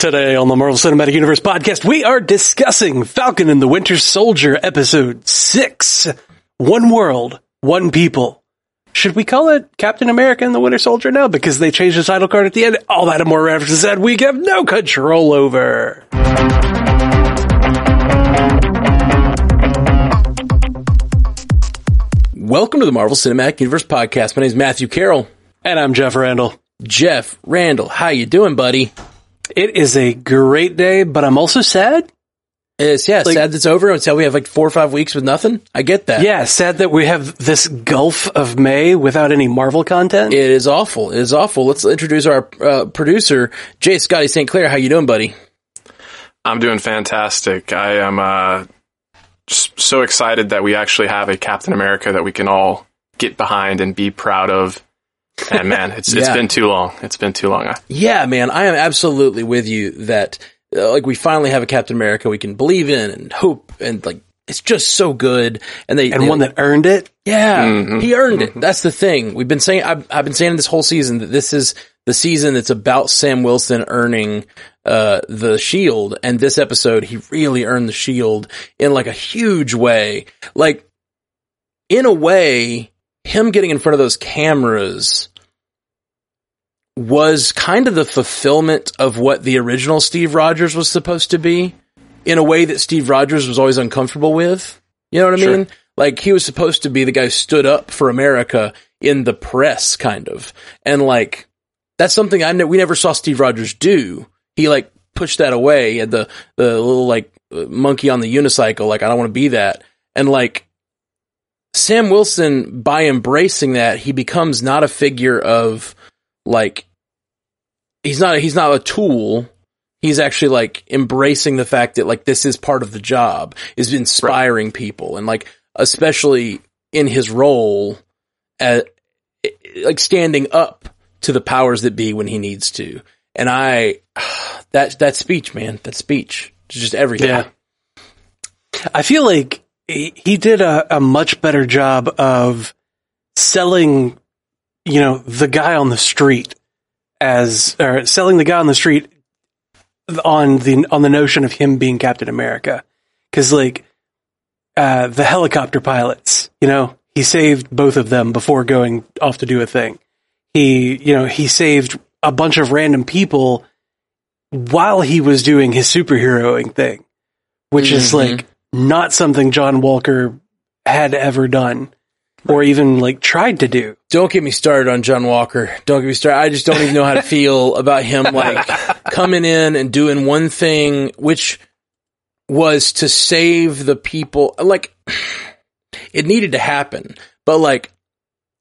Today on the Marvel Cinematic Universe podcast, we are discussing Falcon and the Winter Soldier episode 6. One world, one people. Should we call it Captain America and the Winter Soldier now because they changed the title card at the end? All that and more references that we have no control over. Welcome to the Marvel Cinematic Universe podcast. My name is Matthew Carroll. And I'm Jeff Randall. Jeff Randall, how you doing, buddy? It is a great day, but I'm also sad. It's yeah, Like- sad it's over. Until we have like four or five weeks with nothing. I get that. Yeah, sad that we have this gulf of May without any Marvel content. It is awful. It is awful. Let's introduce our uh, producer, Jay Scotty St. Clair. How you doing, buddy? I'm doing fantastic. I am uh, just so excited that we actually have a Captain America that we can all get behind and be proud of. And man, it's it's Yeah. been too long. It's been too long. Yeah, man, I am absolutely with you that uh, like we finally have a Captain America we can believe in and hope and like it's just so good. And they and they- one that earned it. Yeah, Mhm. he earned it. That's the thing. We've been saying, I've, I've been saying this whole season that this is the season that's about Sam Wilson earning, uh, the shield. And this episode, he really earned the shield in like a huge way. Like, in a way, him getting in front of those cameras was kind of the fulfillment of what the original Steve Rogers was supposed to be in a way that Steve Rogers was always uncomfortable with. You know what I Sure. mean? Like he was supposed to be the guy who stood up for America in the press, kind of. And like, that's something I ne- we never saw Steve Rogers do. He like pushed that away. He had the, the little like monkey on the unicycle. Like, I don't want to be that. And like, Sam Wilson, by embracing that, he becomes not a figure of like, he's not, he's not a tool. He's actually like embracing the fact that like this is part of the job, is inspiring people. And like, especially in his role at like standing up to the powers that be when he needs to. And I, that, that speech, man, that speech, just everything. Yeah. I feel like he, he did a, a much better job of selling, you know, the guy on the street as, or selling the guy on the street on the, on the notion of him being Captain America. Cause like, uh, the helicopter pilots, you know, he saved both of them before going off to do a thing. He, you know, he saved a bunch of random people while he was doing his superheroing thing, which is Mhm. like not something John Walker had ever done or even like tried to do. Don't get me started on John Walker. Don't get me started. I just don't even know how to feel about him like coming in and doing one thing, which was to save the people. Like it needed to happen, but like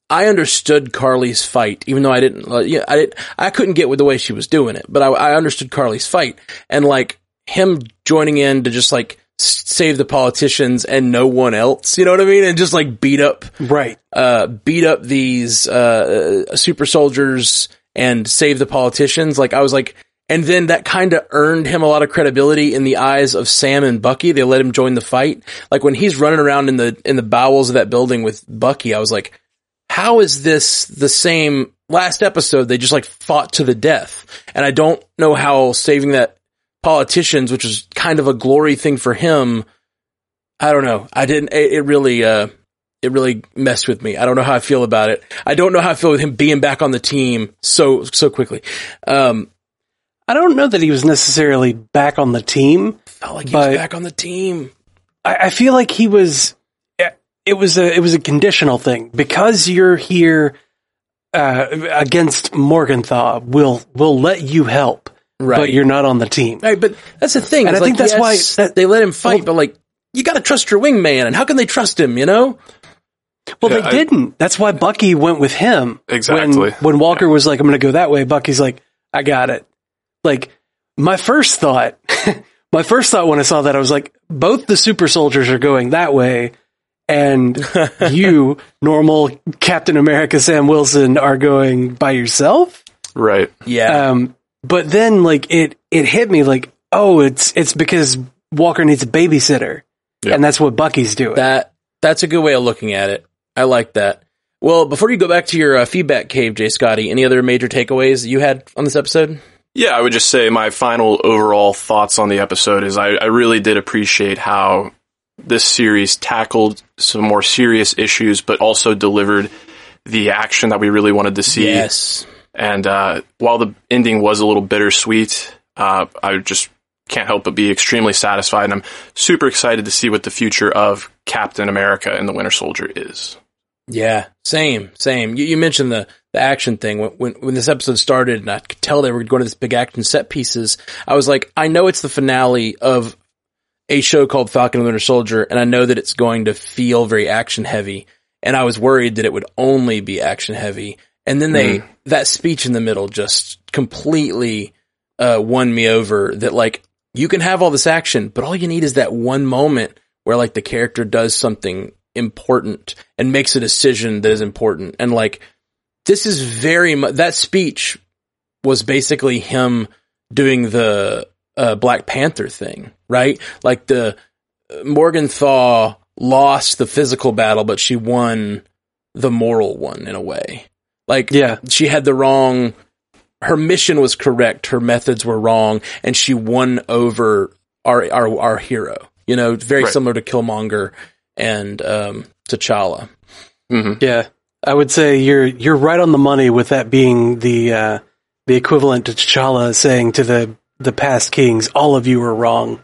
I understood Carly's fight, even though I didn't. Uh, yeah, I didn't. I couldn't get with the way she was doing it, but I, I understood Carly's fight and like him joining in to just like save the politicians and no one else. You know what I mean? And just like beat up Right. uh, beat up these uh, uh, super soldiers and save the politicians. Like I was like, and then that kind of earned him a lot of credibility in the eyes of Sam and Bucky. They let him join the fight. Like when he's running around in the in the bowels of that building with Bucky, I was like, how is this the same? Last episode, they just like fought to the death, and I don't know how saving that politicians, which was kind of a glory thing for him. I don't know. I didn't. It, it really. uh it really messed with me. I don't know how I feel about it. I don't know how I feel with him being back on the team so so quickly. Um, I don't know that he was necessarily back on the team. felt like he was back on the team. I, I feel like he was. It was a it was a conditional thing because you're here uh, against Morgenthau. We'll we'll let you help, Right. but you're not on the team. Right, but that's the thing. And It's I think like, that's why that- they let him fight, well- but like you got to trust your wingman, and how can they trust him? You know? Well, Yeah, they I- didn't. That's why Bucky went with him. Exactly. When, when Walker was like, "I'm going to go that way," Bucky's like, "I got it." Like my first thought, my first thought when I saw that, I was like, both the super soldiers are going that way, and you, normal Captain America Sam Wilson, are going by yourself. Right. Yeah. Um, but then like it it hit me like, oh, it's it's because Walker needs a babysitter, Yeah. and that's what Bucky's doing. that that's a good way of looking at it. I like that. Well, before you go back to your uh, feedback cave, Jay Scotty, any other major takeaways you had on this episode? Yeah, I would just say my final overall thoughts on the episode is I, I really did appreciate how this series tackled some more serious issues, but also delivered the action that we really wanted to see. Yes. And uh, while the ending was a little bittersweet, uh, I just can't help but be extremely satisfied. And I'm super excited to see what the future of Captain America and the Winter Soldier is. Yeah, same, same. You, you mentioned the, the action thing when, when when this episode started, and I could tell they were going to this big action set pieces. I was like, I know it's the finale of a show called Falcon and Winter Soldier, and I know that it's going to feel very action heavy. And I was worried that it would only be action heavy. And then they that speech in the middle just completely uh, won me over. That like you can have all this action, but all you need is that one moment where like the character does something important and makes a decision that is important. And like, this is very much, that speech was basically him doing the uh, Black Panther thing, right? Like the Morgenthau lost the physical battle, but she won the moral one in a way. Like, Yeah. she had the wrong, her mission was correct, her methods were wrong, and she won over our, our, our hero. You know, very Right. similar to Killmonger and, um, T'Challa. hmm Yeah, I would say you're you're right on the money with that being the uh, the equivalent to T'Challa saying to the the past kings, "All of you are wrong.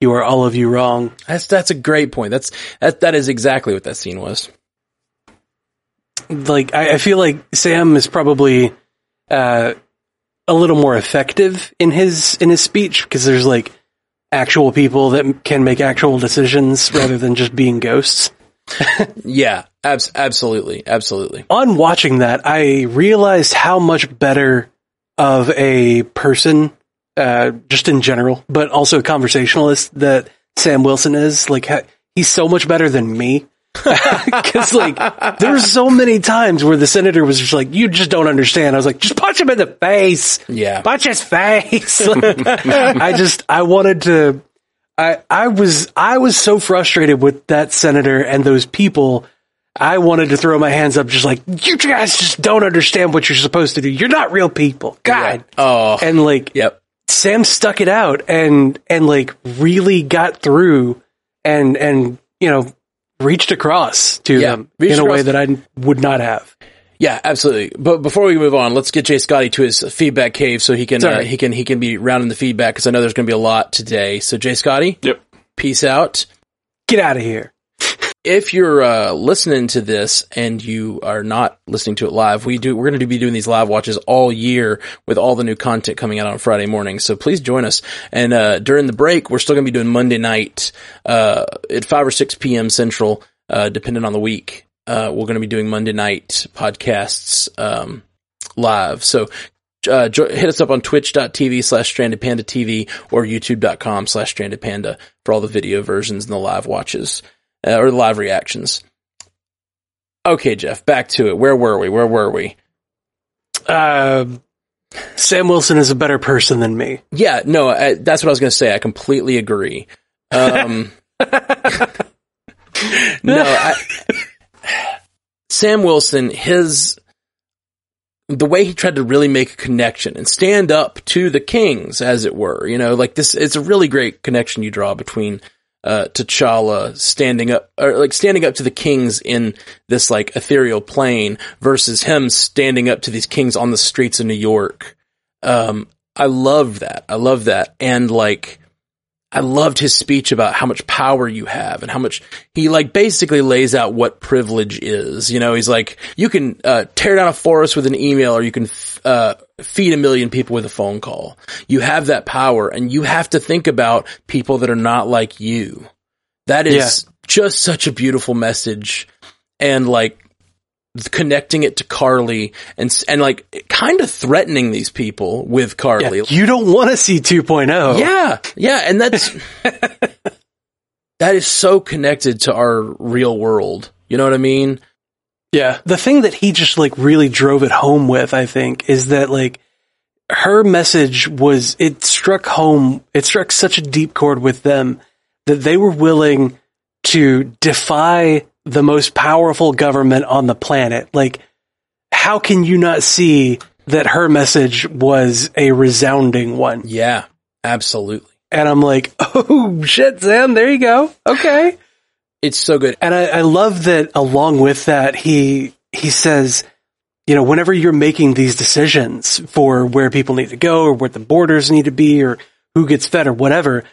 You are all of you wrong." That's, that's a great point. That's, that, that is exactly what that scene was. Like I, I feel like Sam is probably uh, a little more effective in his in his speech because there's like actual people that can make actual decisions rather than just being ghosts. Yeah, abs- absolutely. Absolutely. on watching that, I realized how much better of a person, uh, just in general, but also a conversationalist that Sam Wilson is. Like, ha- he's so much better than me. Cause like, there's so many times where the senator was just like, you just don't understand. I was like, just punch him in the face. Yeah. Punch his face. I just, I wanted to, I, I was, I was so frustrated with that senator and those people. I wanted to throw my hands up, just like, you guys just don't understand what you're supposed to do. You're not real people. God. Oh, And like, yep. Sam stuck it out and, and like really got through and, and, you know, reached across to Yeah, them in a way that I would not have. Yeah, absolutely. But before we move on, let's get Jay Scotty to his feedback cave so he can uh, he can he can be rounding the feedback because I know there's going to be a lot today. So Jay Scotty, Yep. peace out. Get out of here. If you're uh, listening to this and you are not listening to it live, we do we're going to be doing these live watches all year with all the new content coming out on Friday morning. So please join us. And uh, during the break, we're still going to be doing Monday night uh, at five or six p.m. Central, uh, depending on the week. Uh, we're going to be doing Monday night podcasts um, live. So uh, hit us up on twitch.tv slash stranded panda TV or youtube.com slash stranded panda for all the video versions and the live watches uh, or live reactions. Okay, Jeff, back to it. Where were we? Where were we? Uh, Sam Wilson is a better person than me. Yeah, no, I, that's what I was going to say. I completely agree. Um, no, I, Sam Wilson, his the way he tried to really make a connection and stand up to the kings, as it were, you know, like this, it's a really great connection you draw between uh, T'Challa standing up, or like standing up to the kings in this like ethereal plane versus him standing up to these kings on the streets of New York. Um, I love that. I love that. And like, I loved his speech about how much power you have and how much he like basically lays out what privilege is. You know, he's like, you can uh, tear down a forest with an email or you can f- uh, feed a million people with a phone call. You have that power and you have to think about people that are not like you. That is just such a beautiful message. And like, connecting it to Carly and and like kind of threatening these people with Carly. You don't want to see oh. 2.0. Yeah, yeah, and that's that is so connected to our real world. You know what I mean? Yeah. The thing that he just like really drove it home with, I think, is that like her message was, it struck home, it struck such a deep chord with them that they were willing to defy the most powerful government on the planet. Like, how can you not see that her message was a resounding one. Yeah, absolutely. And I'm like, oh shit, Sam, there you go. Okay. It's so good. And I, I love that along with that, he, he says, you know, whenever you're making these decisions for where people need to go or what the borders need to be or who gets fed or whatever,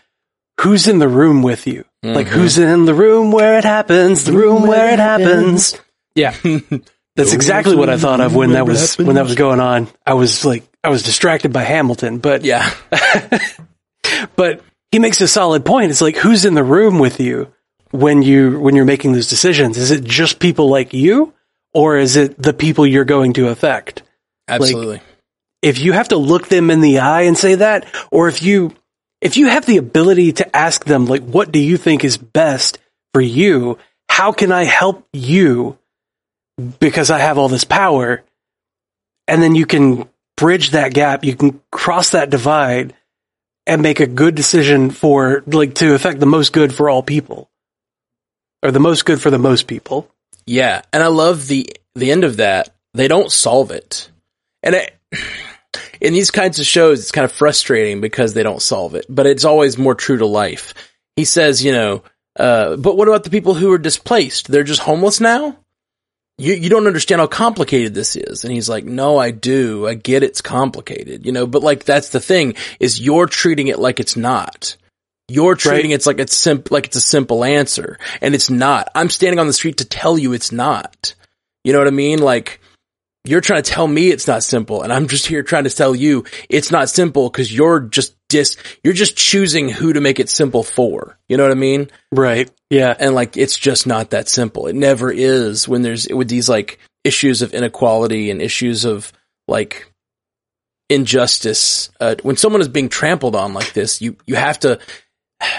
who's in the room with you? Like who's mm-hmm. in the room where it happens, the room where it happens. Yeah. That's exactly what I thought of when that was, when that was going on. I was like, I was distracted by Hamilton, but Yeah. but he makes a solid point. It's like who's in the room with you when you when you're making those decisions? Is it just people like you, or is it the people you're going to affect? Absolutely. If you have to look them in the eye and say that, or if you if you have the ability to ask them like, what do you think is best for you? How can I help you? Because I have all this power, and then you can bridge that gap. You can cross that divide and make a good decision for like to affect the most good for all people or the most good for the most people Yeah, and I love the the end of that. They don't solve it, and it, in these kinds of shows, it's kind of frustrating because they don't solve it. But it's always more true to life. He says, you know, uh, but what about the people who are displaced? They're just homeless now. You you don't understand how complicated this is, and he's like, no, I do. I get it's complicated, you know. But like that's the thing is you're treating it like it's not. You're treating it's like it's simp- like it's a simple answer, and it's not. I'm standing on the street to tell you it's not. You know what I mean? Like you're trying to tell me it's not simple, and I'm just here trying to tell you it's not simple because you're just dis. You're just choosing who to make it simple for. You know what I mean? right yeah And like it's just not that simple. It never is when there's with these like issues of inequality and issues of like injustice. Uh, when someone is being trampled on like this, you you have to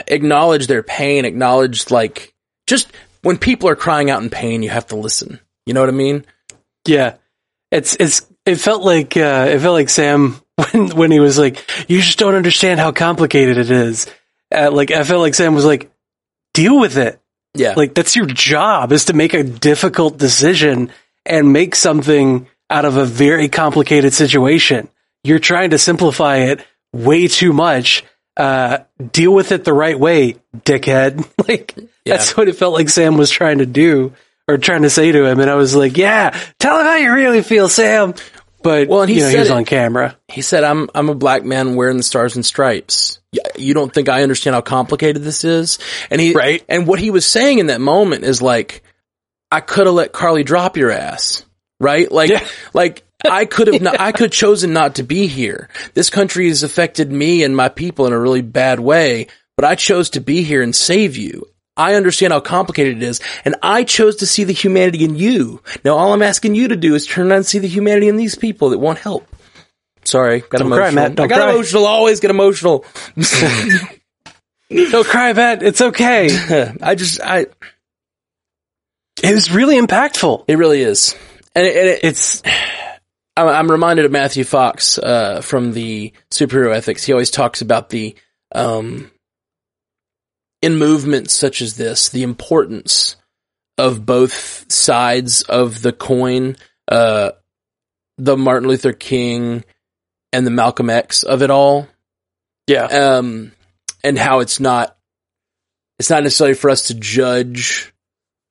acknowledge their pain, acknowledge like just when people are crying out in pain, you have to listen. You know what I mean? yeah it's it's it felt like uh it felt like sam when when he was like you just don't understand how complicated it is uh, like i felt like sam was like deal with it Yeah. like that's your job is to make a difficult decision and make something out of a very complicated situation. You're trying to simplify it way too much. Uh, deal with it the right way, dickhead. Like that's what it felt like Sam was trying to do or trying to say to him. And I was like, yeah, tell him how you really feel, Sam. But Well, and he you know, he was it- on camera. He said, "I'm I'm a black man wearing the stars and stripes. You don't think I understand how complicated this is?" And he Right. And what he was saying in that moment is like, "I could have let Carly drop your ass, right? Like, Yeah. like." I could have not, I could have chosen not to be here. This country has affected me and my people in a really bad way, but I chose to be here and save you. I understand how complicated it is, and I chose to see the humanity in you. Now all I'm asking you to do is turn around and see the humanity in these people that won't help. Sorry, got Don't emotional. cry, Matt. Don't I got cry. emotional. Always get emotional. Don't cry, Matt. It's okay. I just, I, It was really impactful. it really is, and it, and it, It's I'm, I'm reminded of Matthew Fox uh, from the superhero ethics. He always talks about the um, in movements such as this, the importance of both sides of the coin, uh, the Martin Luther King and the Malcolm X of it all, yeah. um, and how it's not it's not necessarily for us to judge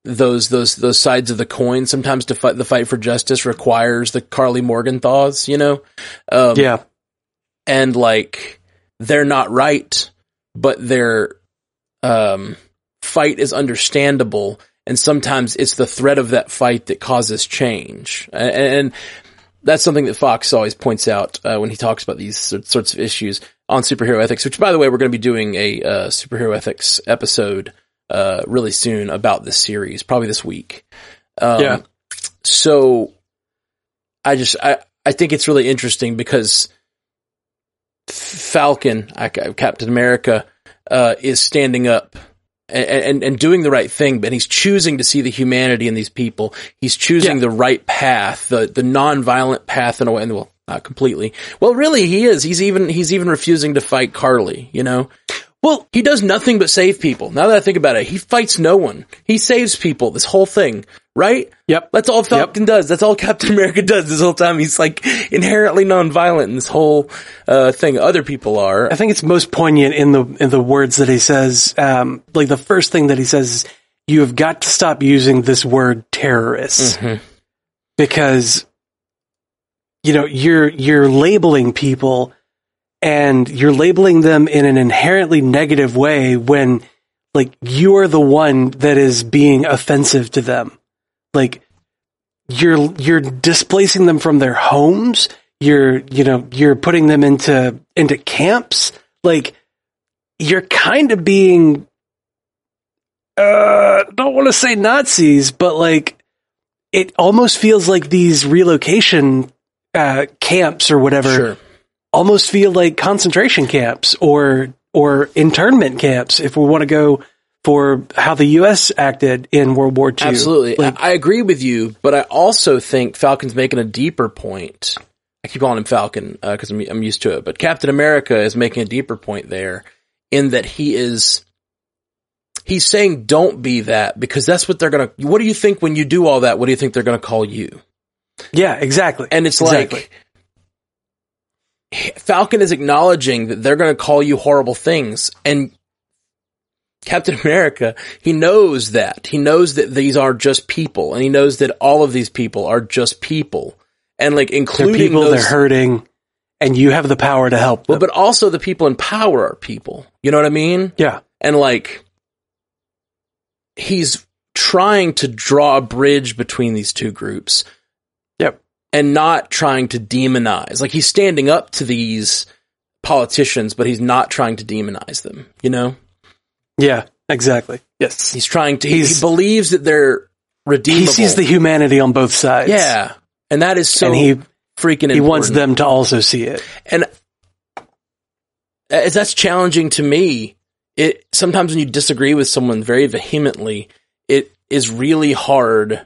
those those those sides of the coin. Sometimes to fight the fight for justice requires the Carly Morgenthaus, you know, um, Yeah. and like they're not right, but their um, fight is understandable, and sometimes it's the threat of that fight that causes change, and, and that's something that Fox always points out uh, when he talks about these sorts of issues on superhero ethics. Which, by the way, we're going to be doing a uh, superhero ethics episode uh, really soon about this series, probably this week. Um, Yeah. So, I just I I think it's really interesting because Falcon, I- Captain America, uh, is standing up and, and and doing the right thing, but he's choosing to see the humanity in these people. He's choosing Yeah. the right path, the the non-violent path in a way. And well, not completely. Well, really, he is. He's even he's even refusing to fight Carly. You know. Well, He does nothing but save people. Now that I think about it, he fights no one. He saves people. This whole thing, right? Yep. That's all Falcon does. That's all Captain America does this whole time. He's like inherently nonviolent in this whole uh, thing. Other people are. I think it's most poignant in the in the words that he says. Um, like the first thing that he says is, "You have got to stop using this word terrorist Mhm. because you know you're you're labeling people and you're labeling them in an inherently negative way when like you are the one that is being offensive to them like you're you're displacing them from their homes you're you know you're putting them into into camps like you're kind of being uh don't want to say nazis but like it almost feels like these relocation uh camps or whatever Sure. almost feel like concentration camps or or internment camps if we want to go for how the US acted in World War II. Absolutely. Like, I agree with you, but I also think Falcon's making a deeper point. I keep calling him Falcon uh, because I'm, I'm used to it, but Captain America is making a deeper point there in that he is he's saying don't be that because that's what they're gonna. What do you think when you do all that? What do you think they're gonna call you? yeah, exactly. And it's Exactly. like Falcon is acknowledging that they're going to call you horrible things, and Captain America, he knows that. He knows that these are just people, and he knows that all of these people are just people, and like they're including people those. they're hurting and you have the power to help them. well, but also the people in power are people. You know what I mean? yeah. and like he's trying to draw a bridge between these two groups Yep. and not trying to demonize like he's standing up to these politicians but he's not trying to demonize them you know Yeah, exactly. Yes. he's trying to he, he believes that they're redeemable He sees the humanity on both sides. yeah and that is so and he freaking he wants them to also see it. and as that's challenging to me it sometimes when you disagree with someone very vehemently it is really hard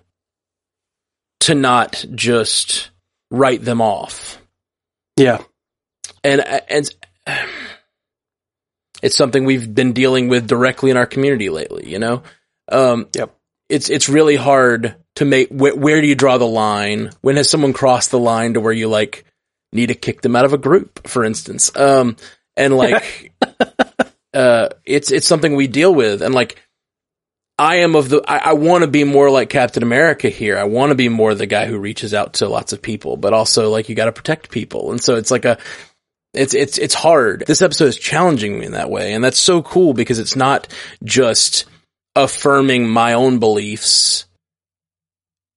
to not just write them off Yeah. and uh, and it's something we've been dealing with directly in our community lately you know um Yep. it's it's really hard to make wh- where do you draw the line when has someone crossed the line to where you like need to kick them out of a group for instance um and like uh it's it's something we deal with and like I am of the I, I want to be more like Captain America here. I want to be more the guy who reaches out to lots of people, but also like you got to protect people. And so it's like a it's it's it's hard. This episode is challenging me in that way, and that's so cool because it's not just affirming my own beliefs.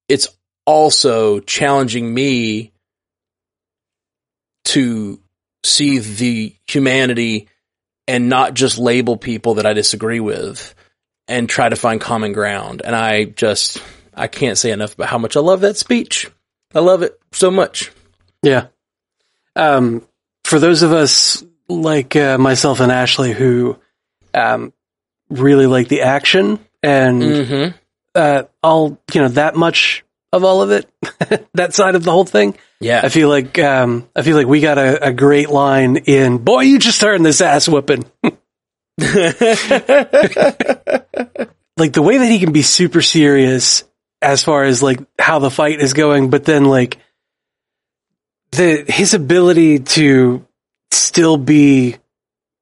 It's also challenging me to see the humanity and not just label people that I disagree with and try to find common ground. And I just I can't say enough about how much I love that speech. I love it so much. Yeah. Um, for those of us like uh, myself and Ashley who um, really like the action and Mm-hmm. uh, all you know that much of all of it, that side of the whole thing. Yeah. I feel like um, I feel like we got a, a great line in. Boy, you just earned this ass whooping. like the way that he can be super serious as far as like how the fight is going, but then like the his ability to still be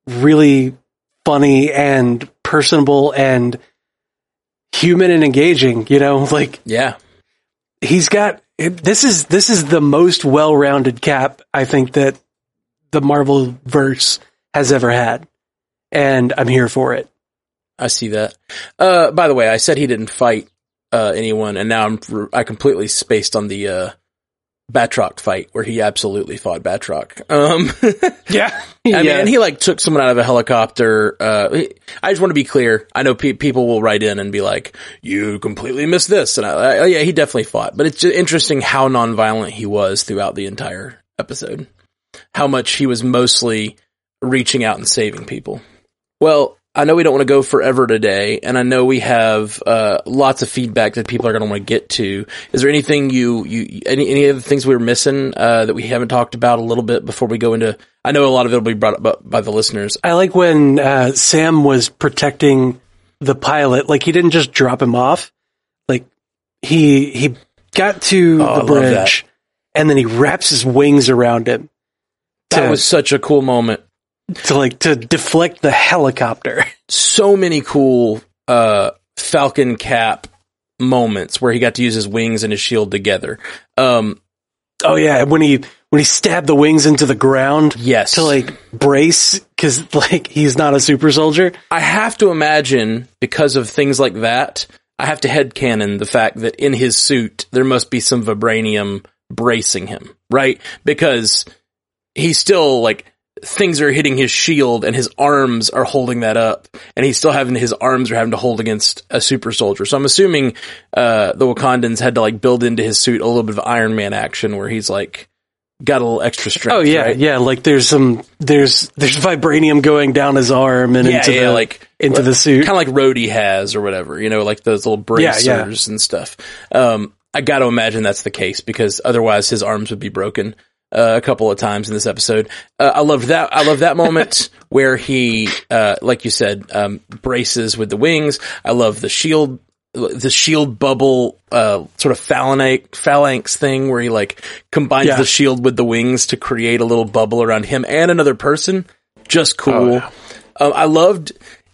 really funny and personable and human and engaging, you know, like yeah. he's got this is this is the most well-rounded cap I think that the Marvel verse has ever had. And I'm here for it. I see that. Uh, by the way, I said he didn't fight uh, anyone, and now I'm I completely spaced on the uh, Batroc fight where he absolutely fought Batroc. Um, Yeah. I mean, and he like took someone out of a helicopter. Uh, he- I just want to be clear. I know pe- people will write in and be like, "You completely missed this," and I, I, yeah, he definitely fought. But it's just interesting how nonviolent he was throughout the entire episode. How much he was mostly reaching out and saving people. Well, I know we don't want to go forever today, and I know we have uh, lots of feedback that people are going to want to get to. Is there anything you you any any other things we are missing uh, that we haven't talked about a little bit before we go into? I know a lot of it will be brought up by- the listeners. I like when uh, Sam was protecting the pilot. Like he didn't just drop him off. Like he he got to Oh, the bridge, and then he wraps his wings around him That to, was such a cool moment. To like to deflect the helicopter. So many cool uh, Falcon Cap moments where he got to use his wings and his shield together. Um, Oh yeah, when he when he stabbed the wings into the ground yes, to like brace because like he's not a super soldier. I have to imagine because of things like that, I have to headcanon the fact that in his suit there must be some vibranium bracing him, right? Because he's still like things are hitting his shield and his arms are holding that up and he's still having his arms are having to hold against a super soldier. So I'm assuming uh the Wakandans had to like build into his suit a little bit of Iron Man action where he's like got a little extra strength. Oh yeah, right? yeah. Like there's some there's there's vibranium going down his arm and Yeah, into yeah, the like into the suit. kind of like Rhodey has or whatever, you know, like those little bracers yeah. and stuff. Um, I got to imagine that's the case because otherwise his arms would be broken uh, a couple of times in this episode. Uh, I loved that. I love that moment where he, uh, like you said, um, braces with the wings. I love the shield. The shield bubble, uh, sort of phalanx, phalanx thing where he like combines Yeah. the shield with the wings to create a little bubble around him and another person. Just cool. yeah. Um, I loved.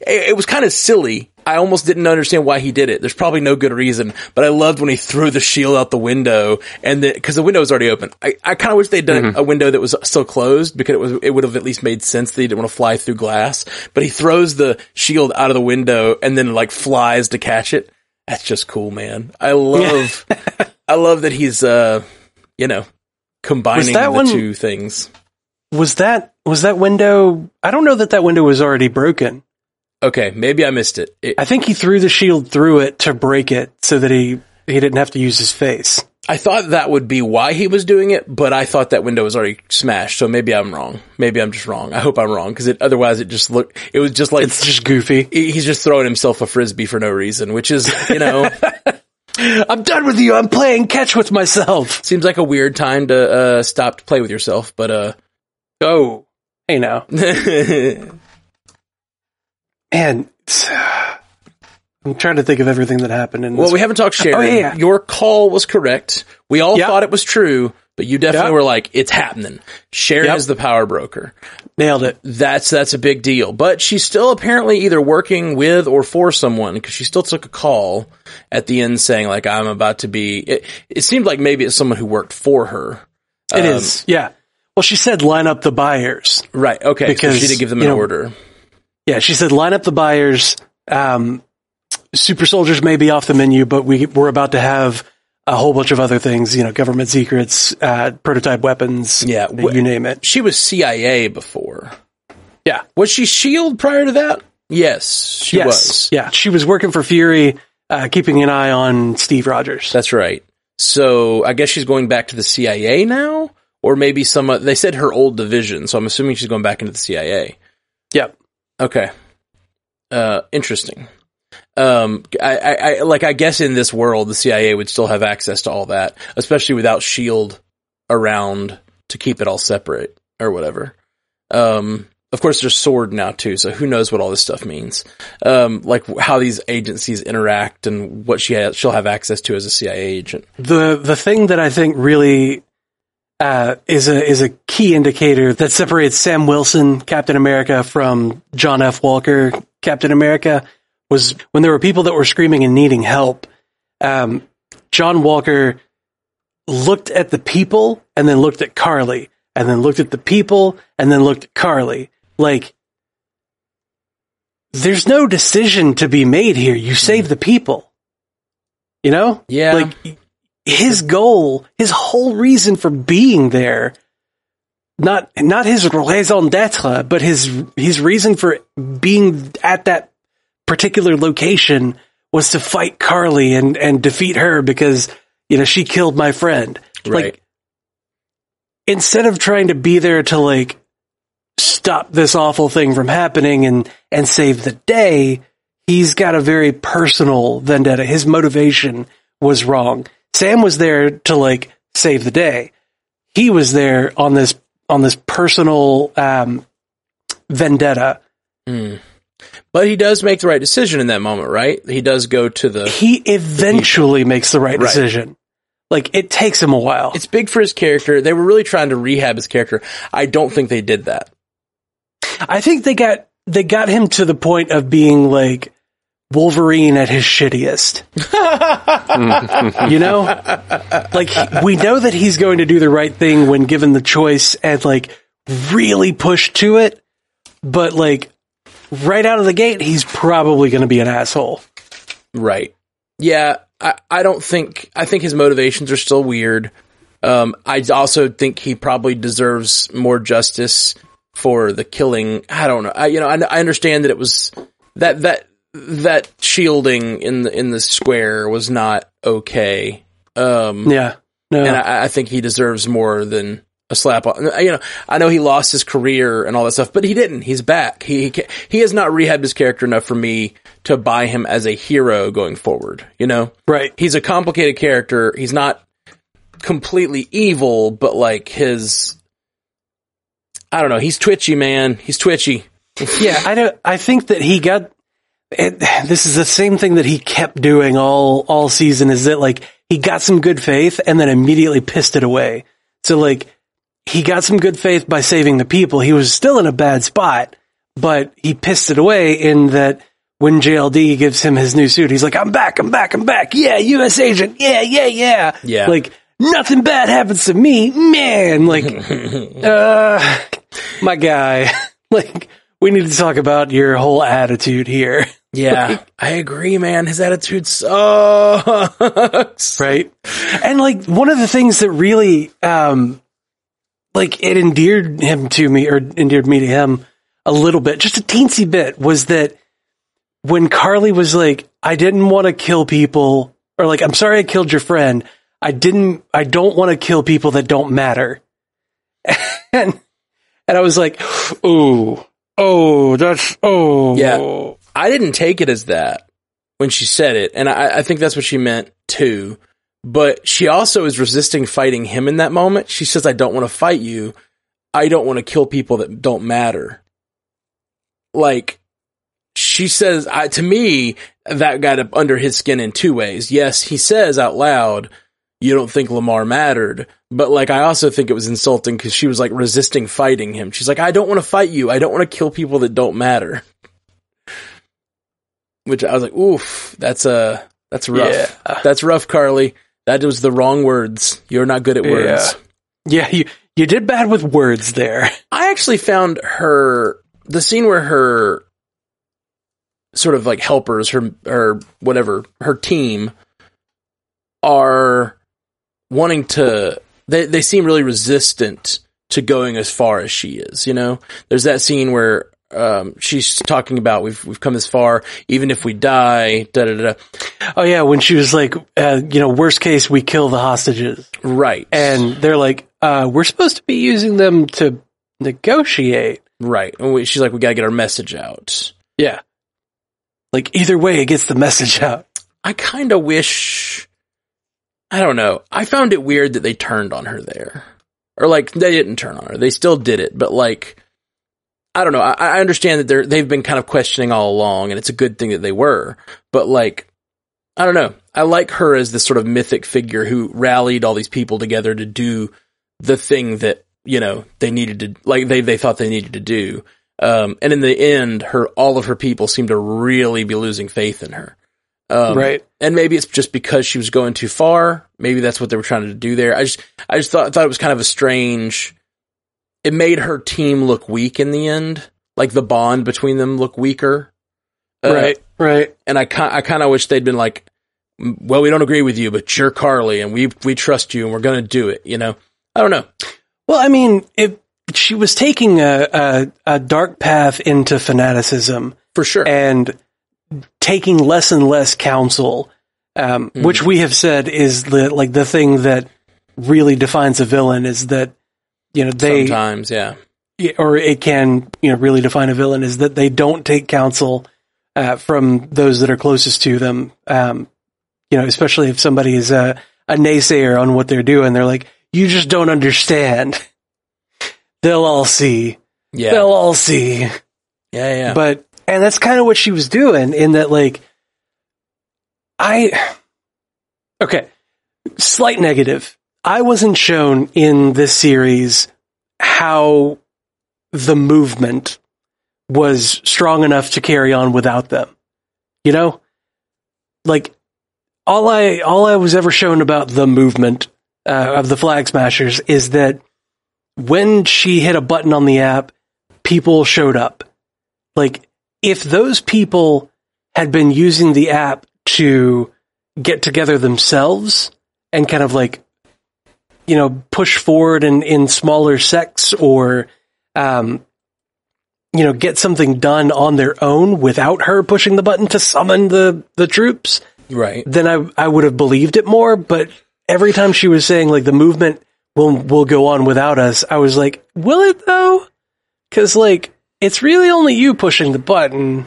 It, it was kind of silly. I almost didn't understand why he did it. There's probably no good reason, but I loved when he threw the shield out the window and because the window was already open. I, I kind of wish they'd done a window that was still closed because it was it would have at least made sense that he didn't want to fly through glass. But he throws the shield out of the window and then like flies to catch it. That's just cool, man. I love. I love that he's uh, you know, combining the one- two things. Was that was that window? I don't know that that window was already broken. Okay, maybe I missed it. It- I think he threw the shield through it to break it so that he he didn't have to use his face. I thought that would be why he was doing it, but I thought that window was already smashed. So maybe I'm wrong. Maybe I'm just wrong. I hope I'm wrong because it otherwise it just looked. It was just like It's just goofy. he's just throwing himself a frisbee for no reason, which is you know I'm done with you. I'm playing catch with myself. seems like a weird time to uh, stop to play with yourself. But uh, Oh, hey now, and I'm trying to think of everything that happened in. this. we haven't talked Sharon. Oh, yeah, yeah. Your call was correct. We all Yep. thought it was true, but you definitely Yep. were like, "It's happening." Sharon Yep. is the power broker. nailed it. that's that's a big deal. But she's still apparently either working with or for someone because she still took a call at the end saying like I'm about to be. It, it seemed like maybe it's someone who worked for her. It um, is, yeah. Well, she said line up the buyers. Right. Okay. Because, so she did give them an know, order. Yeah, she said line up the buyers. Um, super soldiers may be off the menu, but we we're about to have a whole bunch of other things. You know, government secrets, uh, prototype weapons. Yeah, wh- you name it. She was CIA before. Yeah. Was she Shield prior to that? Yes, she yes. was. Yeah, she was working for Fury, uh, keeping an eye on Steve Rogers. That's right. So I guess she's going back to the CIA now, or maybe some. They said her old division, so I'm assuming she's going back into the CIA. Yep. Okay. Uh, interesting. Um, I, I, I, like, I guess in this world, the CIA would still have access to all that, especially without SHIELD around to keep it all separate or whatever. Um, of course, there's Sword now too, so who knows what all this stuff means? Um, like how these agencies interact and what she has, she'll have access to as a CIA agent. the the thing that I think really uh, is a is a key indicator that separates Sam Wilson, Captain America, from John F. Walker, Captain America, was when there were people that were screaming and needing help. Um, John Walker looked at the people and then looked at Carly, and then looked at the people and then looked at Carly. Like, there's no decision to be made here. You save the people. You know? Yeah. Like, his goal, his whole reason for being there, not not his raison d'être, but his his reason for being at that particular location was to fight Carly and and defeat her because you know she killed my friend. Right. Like instead of trying to be there to like stop this awful thing from happening and and save the day, he's got a very personal vendetta. His motivation was wrong. Sam was there to like save the day. He was there on this on this personal um, vendetta. Mm. But he does make the right decision in that moment, right? He does go to the. He eventually makes the right, Right. decision. Like it takes him a while. It's big for his character. They were really trying to rehab his character. I don't think they did that. I think they got they got him to the point of being like Wolverine at his shittiest. you know? Like we know that he's going to do the right thing when given the choice and like really push to it, but like right out of the gate he's probably going to be an asshole. Right. Yeah, I, I don't think I think his motivations are still weird. Um, I also think he probably deserves more justice for the killing. I don't know. I, you know, I, I understand that it was that that that shielding in the in the square was not okay. Um, Yeah. No. and I, I think he deserves more than a slap on. You know, I know he lost his career and all that stuff, but he didn't. He's back. He he, he has not rehabbed his character enough for me to buy him as a hero going forward. You know, right. he's a complicated character. He's not completely evil, but like his, I don't know. He's twitchy, man. He's twitchy. Yeah, I don't. I think that he got. It, this is the same thing that he kept doing all all season. Is that like he got some good faith and then immediately pissed it away. So like he got some good faith by saving the people. He was still in a bad spot, but he pissed it away in that when JLD gives him his new suit, he's like, "I'm back, I'm back, I'm back. Yeah, U.S. agent. Yeah, yeah, yeah. Yeah. Like nothing bad happens to me, man. Like, uh, my guy. like, we need to talk about your whole attitude here, Yeah, I agree, man. His attitude sucks. right? And like one of the things that really, um, like it endeared him to me or endeared me to him a little bit, just a teensy bit was that when Carly was like, I didn't want to kill people or like, I'm sorry I killed your friend. I didn't, I don't want to kill people that don't matter. and, and I was like, oh, oh, that's, oh, Yeah. I didn't take it as that when she said it, and I, I think that's what she meant too. But she also is resisting fighting him in that moment. She says, "I don't want to fight you. I don't want to kill people that don't matter." Like she says, I, to me, that got under his skin in two ways. Yes, he says out loud, "You don't think Lemar mattered," but like I also think it was insulting because she was like resisting fighting him. She's like, "I don't want to fight you. I don't want to kill people that don't matter." Which I was like, "Oof, that's a that's rough. Yeah. That's rough, Carly. That was the wrong words. You're not good at words." Yeah, you, you did bad with words there. I actually found her the scene where her sort of like helpers, her or whatever, her team are wanting to they they seem really resistant to going as far as she is, you know? There's that scene where um, she's talking about we've we've come this far, even if we die, da da da. Oh yeah, when she was like, uh, you know, worst case, we kill the hostages, Right, and they're like, uh, we're supposed to be using them to negotiate. right. And we, she's like, we gotta get our message out. Yeah, like either way, it gets the message out. I kind of wish. I don't know. I found it weird that they turned on her there, or like they didn't turn on her. They still did it, but like, I don't know. I, I understand that they're they've been kind of questioning all along, and it's a good thing that they were. But like, I don't know. I like her as this sort of mythic figure who rallied all these people together to do the thing that you know they needed to, like they they thought they needed to do. Um, and in the end, her all of her people seem to really be losing faith in her. Um, Right. and maybe it's just because she was going too far. Maybe that's what they were trying to do there. I just, I just thought, thought it was kind of a strange. It made her team look weak in the end, like the bond between them look weaker. Uh, right, right. And I, ki- I kind of wish they'd been like, well, we don't agree with you, but you're Carly, and we we trust you, and we're gonna do it. You know, I don't know. Well, I mean, if she was taking a, a a dark path into fanaticism For sure. and taking less and less counsel, um, Hmm. which we have said is the like the thing that really defines a villain is that you know they Sometimes, yeah. or it can you know really define a villain is that they don't take counsel uh, from those that are closest to them. Um, you know, especially if somebody is a, a naysayer on what they're doing, they're like, "You just don't understand." They'll all see. Yeah. They'll all see. yeah, yeah. But And that's kind of what she was doing in that, like, I, okay, slight negative. I wasn't shown in this series how the movement was strong enough to carry on without them. You know? Like, all I, all I was ever shown about the movement uh, of the Flag Smashers is that when she hit a button on the app, people showed up. Like, if those people had been using the app to get together themselves and kind of like, you know, push forward in, in smaller sects or, um, you know, get something done on their own without her pushing the button to summon the, the troops, Right. then I, I would have believed it more. But every time she was saying like the movement will, will go on without us, I was like, will it though? Cause like, it's really only you pushing the button.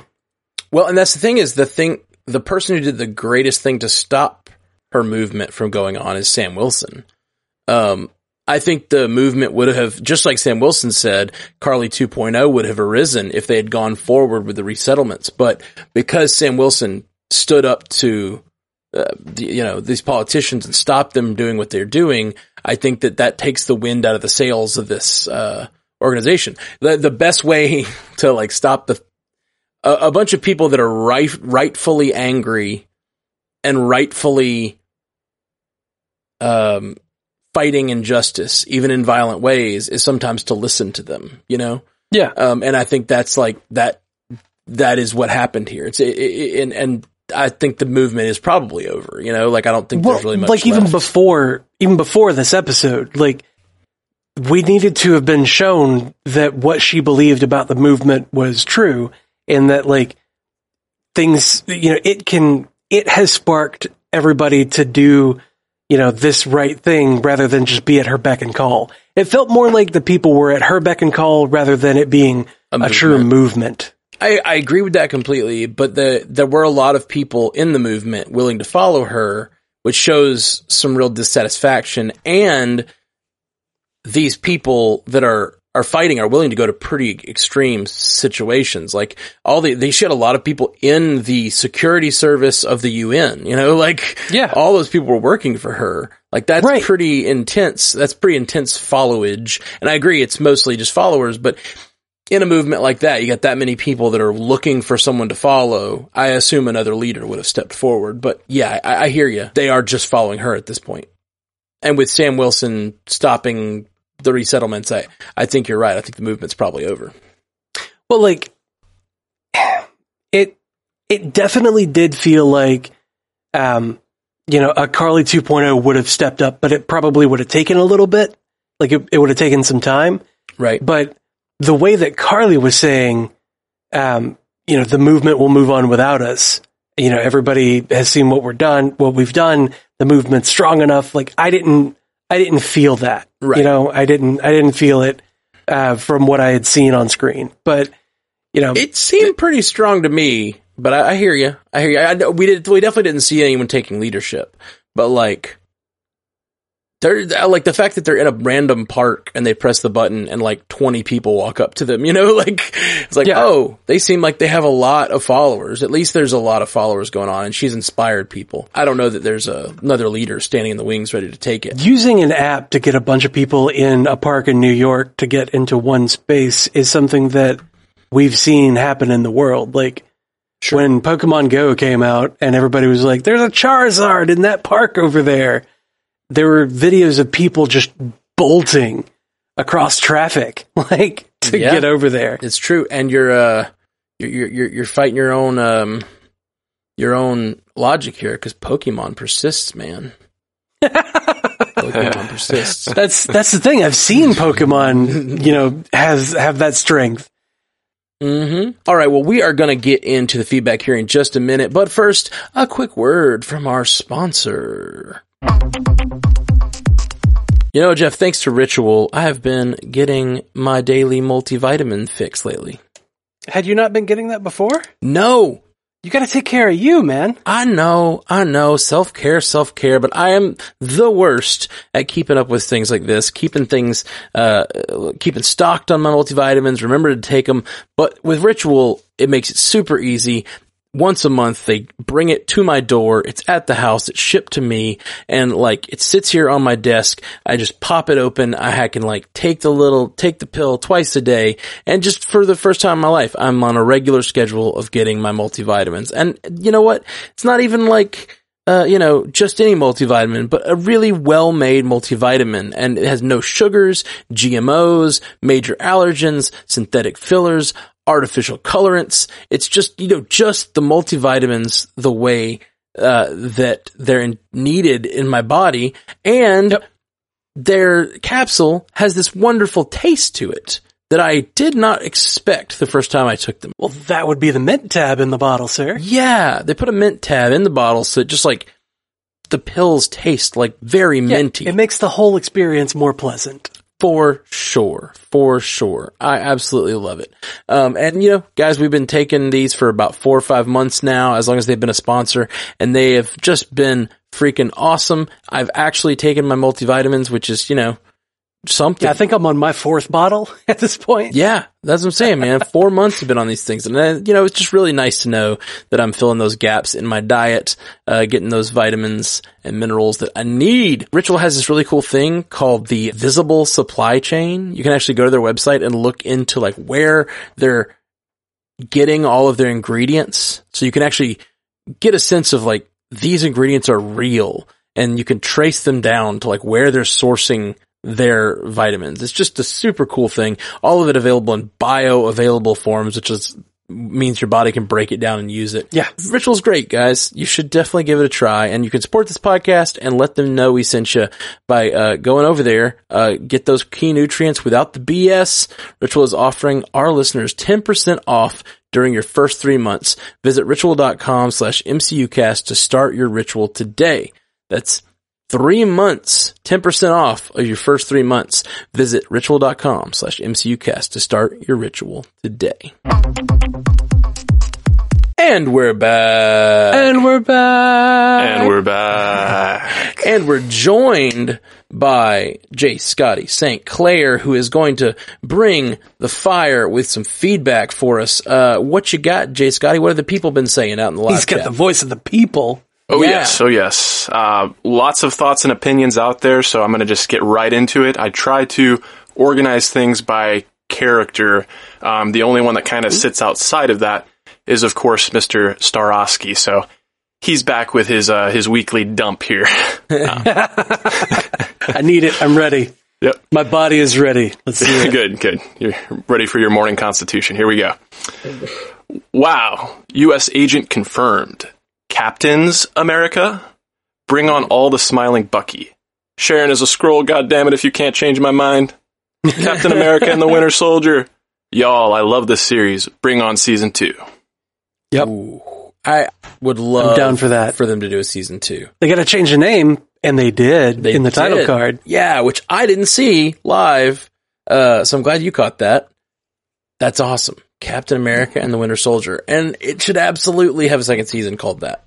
Well, and that's the thing is the thing, the person who did the greatest thing to stop her movement from going on is Sam Wilson. Um, I think the movement would have, just like Sam Wilson said, Karli 2.0 would have arisen if they had gone forward with the resettlements. But because Sam Wilson stood up to, uh, the, you know, these politicians and stopped them doing what they're doing, I think that that takes the wind out of the sails of this, uh, organization. The, the best way to like stop the, a, a bunch of people that are right, rightfully angry and rightfully, um, fighting injustice, even in violent ways, is sometimes to listen to them, you know? Yeah. Um, and I think that's like that, that is what happened here. It's, it, it, and, and I think the movement is probably over, you know, like I don't think Well, there's really much like even before, even before this episode, like we needed to have been shown that what she believed about the movement was true, and that like things, you know, it can, it has sparked everybody to do, you know, this right thing rather than just be at her beck and call. It felt more like the people were at her beck and call rather than it being a, true movement. I, I agree with that completely, but the, there were a lot of people in the movement willing to follow her, which shows some real dissatisfaction. And these people that are, are fighting are willing to go to pretty extreme situations. Like all the, they shot a lot of people in the security service of the UN, you know, like Yeah. all those people were working for her. Like that's Right. pretty intense. That's pretty intense followage. And I agree, it's mostly just followers, but in a movement like that, you got that many people that are looking for someone to follow. I assume another leader would have stepped forward, but yeah, I, I hear you. They are just following her at this point. And with Sam Wilson stopping the resettlements, I, I think you're right. I think the movement's probably over. Well, like it, it definitely did feel like, um, you know, a Karli 2.0 would have stepped up, but it probably would have taken a little bit. Like it, it would have taken some time. Right. But the way that Karli was saying, um, you know, the movement will move on without us. You know, everybody has seen what we're done, what we've done. The movement's strong enough. Like I didn't, I didn't feel that. Right. You know, I didn't, I didn't feel it uh, from what I had seen on screen. But you know, It seemed pretty strong to me, but I, I hear you. I hear you. I, we did. We definitely didn't see anyone taking leadership, but like, they're uh, like the fact that they're in a random park and they press the button and like twenty people walk up to them. You know, like it's like, Yeah. oh, they seem like they have a lot of followers. At least there's a lot of followers going on, and she's inspired people. I don't know that there's a, another leader standing in the wings ready to take it. using an app to get a bunch of people in a park in New York to get into one space is something that we've seen happen in the world. Like when Pokemon Go came out and everybody was like, there's a Charizard in that park over there. There were videos of people just bolting across traffic, like to Yeah. get over there. It's true, and you're uh, you're you're you're, fighting your own um, your own logic here because Pokemon persists, man. Pokemon persists. That's, that's the thing. I've seen Pokemon, you know, has, have that strength. hmm All right. Well, we are going to get into the feedback here in just a minute, but first, a quick word from our sponsor. You know, Jeff, thanks to Ritual, I have been getting my daily multivitamin fix lately. Had you not been getting that before? No, You got to take care of you, man. I know, I know, self care, self care, but I am the worst at keeping up with things like this, keeping things, uh, keeping stocked on my multivitamins, remember to take them. But with Ritual, it makes it super easy once a month they bring it to my door. It's at the house. It's shipped to me and like it sits here on my desk. I just pop it open. I can like take the little, take the pill twice a day. And just for the first time in my life, I'm on a regular schedule of getting my multivitamins. And you know what? It's not even like, uh, you know, just any multivitamin, but a really well-made multivitamin. And it has no sugars, GMOs, major allergens, synthetic fillers, artificial colorants. It's just, you know, just the multivitamins the way, uh, that they're in, needed in my body. And yep. their capsule has this wonderful taste to it that I did not expect the first time I took them. Well, that would be the mint tab in the bottle, sir. Yeah, they put a mint tab in the bottle so it just like the pills taste like very yeah, minty. It makes the whole experience more pleasant. For sure. For sure. I absolutely love it. Um, and you know, guys, we've been taking these for about four or five months now, as long as they've been a sponsor, and they have just been freaking awesome. I've actually taken my multivitamins, which is, you know, something. Yeah, I think I'm on my fourth bottle at this point. Yeah, that's what I'm saying, man. Four months have been on these things. And, uh, you know, it's just really nice to know that I'm filling those gaps in my diet, uh, getting those vitamins and minerals that I need. Ritual has this really cool thing called the visible supply chain. You can actually go to their website and look into like where they're getting all of their ingredients. So you can actually get a sense of like, these ingredients are real and you can trace them down to like where they're sourcing their vitamins. It's just a super cool thing. All of it available in bioavailable forms, which is means your body can break it down and use it. Yeah. Ritual's great, guys. You should definitely give it a try and you can support this podcast and let them know we sent you by, uh, going over there, uh, get those key nutrients without the BS. Ritual is offering our listeners 10% off during your first three months. Visit ritual.com slash MCUcast to start your ritual today. That's three months, 10% off of your first three months. Visit ritual.com slash MCUcast to start your ritual today. And we're back. And we're back. And we're back. and we're joined by Jay Scotty St. Clair, who is going to bring the fire with some feedback for us. Uh, what you got, Jay Scotty? What have the people been saying out in the live He's got chat? the voice of the people. Oh Yeah. yes, oh yes. Uh, lots of thoughts and opinions out there, so I'm going to just get right into it. I try to organize things by character. Um, the only one that kind of sits outside of that is, of course, Mr. Starosky. So he's back with his uh, his weekly dump here. I need it. I'm ready. yep. My body is ready. Let's see good, good. You're ready for your morning constitution. Here we go. Wow. U.S. agent confirmed. Captains America? Bring on all the smiling Bucky. Sharon is a Skrull, goddammit, if you can't change my mind. Captain America and the Winter Soldier. Y'all, I love this series. Bring on season two. Yep. Ooh. I would love down for that. for them to do a season two. They got to change the name, and they did They in the title card. Yeah, which I didn't see live. Uh, so I'm glad you caught that. That's awesome. Captain America and the Winter Soldier. And it should absolutely have a second season called that.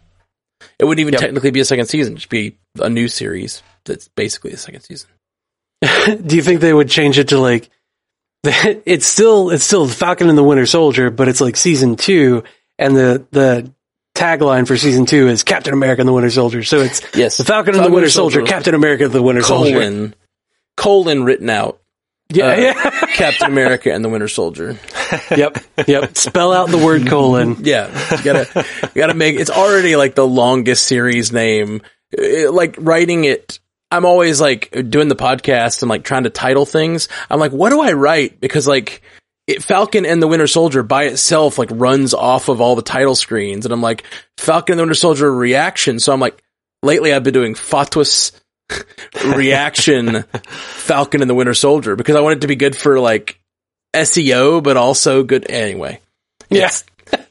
It wouldn't even Yep. technically be a second season. It should be a new series that's basically a second season. Do you think they would change it to like? It's still it's still Falcon and the Winter Soldier, but it's like season two, and the the tagline for season two is Captain America and the Winter Soldier. So it's Yes. the Falcon and the Winter Soldier, Captain America and the Winter Soldier. colon, colon written out. Yeah, Uh, yeah. Captain America and the Winter Soldier. yep, yep. Spell out the word colon. Yeah, you gotta, you gotta make. It's already like the longest series name. It- like writing it, I'm always like doing the podcast and like trying to title things. I'm like, what do I write? Because like. It, Falcon and the Winter Soldier by itself like runs off of all the title screens, and I'm like Falcon and the Winter Soldier reaction. So I'm like, lately I've been doing FATWS reaction Falcon and the Winter Soldier because I want it to be good for like SEO, but also good anyway. Yeah,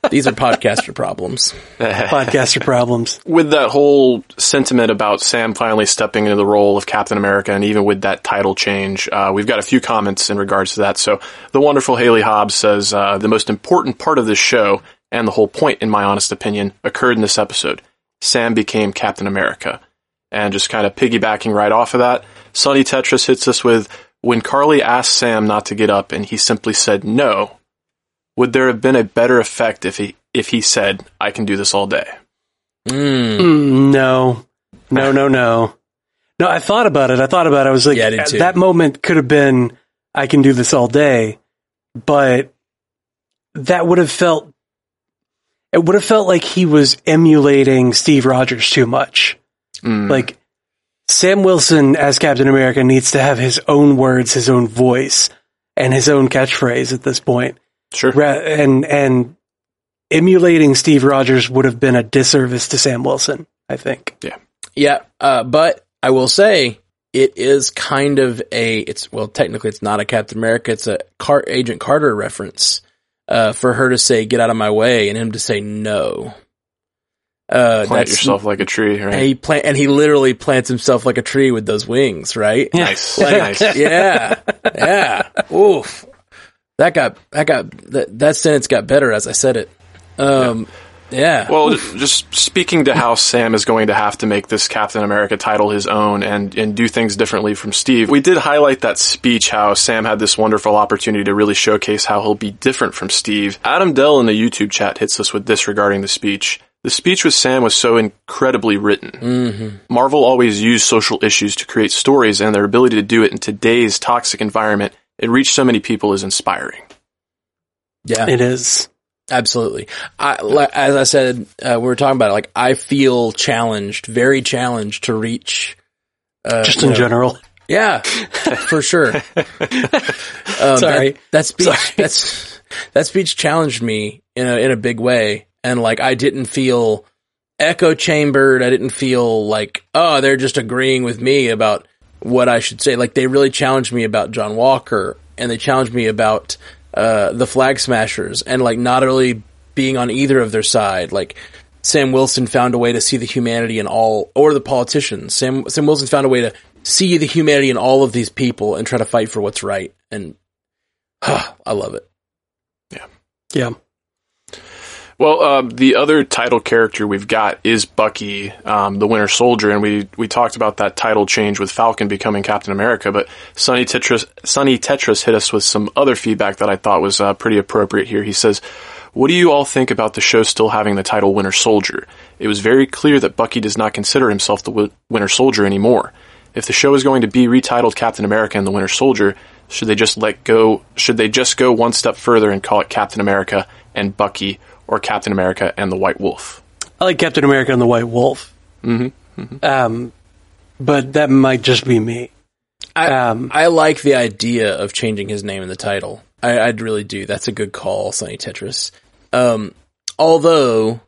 These are podcaster problems. podcaster problems. with that whole sentiment about Sam finally stepping into the role of Captain America, and even with that title change, uh, we've got a few comments in regards to that. So the wonderful Haley Hobbs says uh, the most important part of this show, and the whole point, in my honest opinion, occurred in this episode. Sam became Captain America. And just kind of piggybacking right off of that, Sonny Tetris hits us with when Karli asked Sam not to get up and he simply said no, would there have been a better effect if he if he said, I can do this all day? Mm. Mm, no, no, no, no. No, I thought about it. I thought about it. I was like, Yeah, I that moment could have been, I can do this all day, but that would have felt, it would have felt like he was emulating Steve Rogers too much. Mm. Like, Sam Wilson as Captain America needs to have his own words, his own voice, and his own catchphrase at this point. sure. And, and emulating Steve Rogers would have been a disservice to Sam Wilson, I think. Yeah, uh, but I will say it is kind of a. It's well, technically, it's not a Captain America. It's a Car- Agent Carter reference uh, for her to say "Get out of my way" and him to say no. Uh, Plant yourself like a tree, And right? he plant and he literally plants himself like a tree with those wings, right? Nice. Like, nice. yeah, yeah. Oof. That got that got that, that sentence got better as I said it. Um, yeah. Well, just speaking to how Sam is going to have to make this Captain America title his own and, and do things differently from Steve, we did highlight that speech, how Sam had this wonderful opportunity to really showcase how he'll be different from Steve. Adam Dell in the YouTube chat hits us with this regarding the speech. The speech with Sam was so incredibly written. mm-hmm. Marvel always used social issues to create stories, and their ability to do it in today's toxic environment and reach so many people is inspiring. Yeah. It is. Absolutely. I, li- as I said, uh, we were talking about it, like I feel challenged, very challenged to reach. Uh, Just in know- general. Yeah, for sure. Um, Sorry. That, that speech, Sorry. that's, that speech challenged me in a, in a big way. And like, I didn't feel echo chambered. I didn't feel like, oh, they're just agreeing with me about what I should say. Like they really challenged me about John Walker and they challenged me about, uh, the flag smashers and like not really being on either of their side. Like Sam Wilson found a way to see the humanity in all, or the politicians. Sam, Sam Wilson found a way to see the humanity in all of these people and try to fight for what's right. And I love it. Yeah, yeah. Well, uh, the other title character we've got is Bucky, um, the Winter Soldier, and we we talked about that title change with Falcon becoming Captain America. But Sonny Tetris, Sonny Tetris hit us with some other feedback that I thought was uh, pretty appropriate here. He says, "What do you all think about the show still having the title Winter Soldier? It was very clear that Bucky does not consider himself the Wi- Winter Soldier anymore. If the show is going to be retitled Captain America and the Winter Soldier, should they just let go? Should they just go one step further and call it Captain America and Bucky?" Or Captain America and the White Wolf. I like Captain America and the White Wolf. Mm-hmm. Um, but that might just be me. I, Um, I like the idea of changing his name in the title. I, I'd really do. That's a good call, Sonny Tetris. Um, although,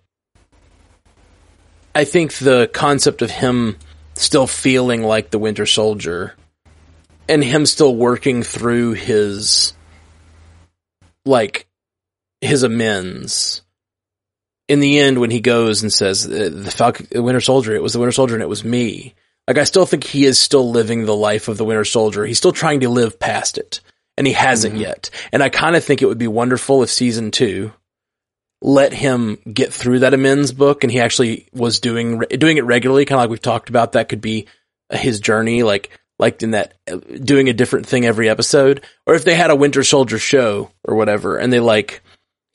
I think the concept of him still feeling like the Winter Soldier and him still working through his, like, his amends. In the end, when he goes and says, uh, the Falcon, the Winter Soldier, it was the Winter Soldier and it was me. Like, I still think he is still living the life of the Winter Soldier. He's still trying to live past it. And he hasn't yet. And I kind of think it would be wonderful if season two let him get through that amends book and he actually was doing, doing it regularly, kind of like we've talked about. That could be his journey, like, like in that, uh, doing a different thing every episode. Or if they had a Winter Soldier show or whatever and they like,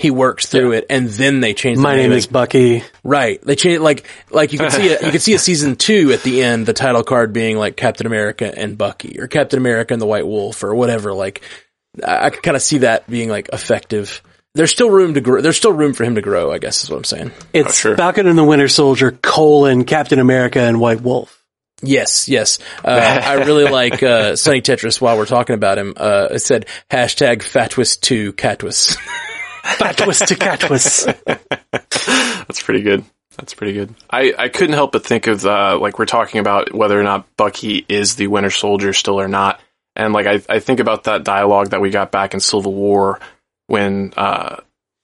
he works through it and then they change the my name like, is Bucky. Right. They change like like you can see it. You can see a season two at the end, the title card being like Captain America and Bucky, or Captain America and the White Wolf, or whatever. Like I, I can kind of see that being like effective. There's still room to grow. There's still room for him to grow. I guess is what I'm saying. It's sure. Falcon and the Winter Soldier, colon, Captain America and White Wolf. Yes, yes. Uh, I really like uh, Sonny Tetris. While we're talking about him, uh, it said hashtag Fatwist to Catwist. Batwist to Catwist. That's pretty good. That's pretty good. I, I couldn't help but think of uh, like we're talking about whether or not Bucky is the Winter Soldier still or not, and like I, I think about that dialogue that we got back in Civil War when uh,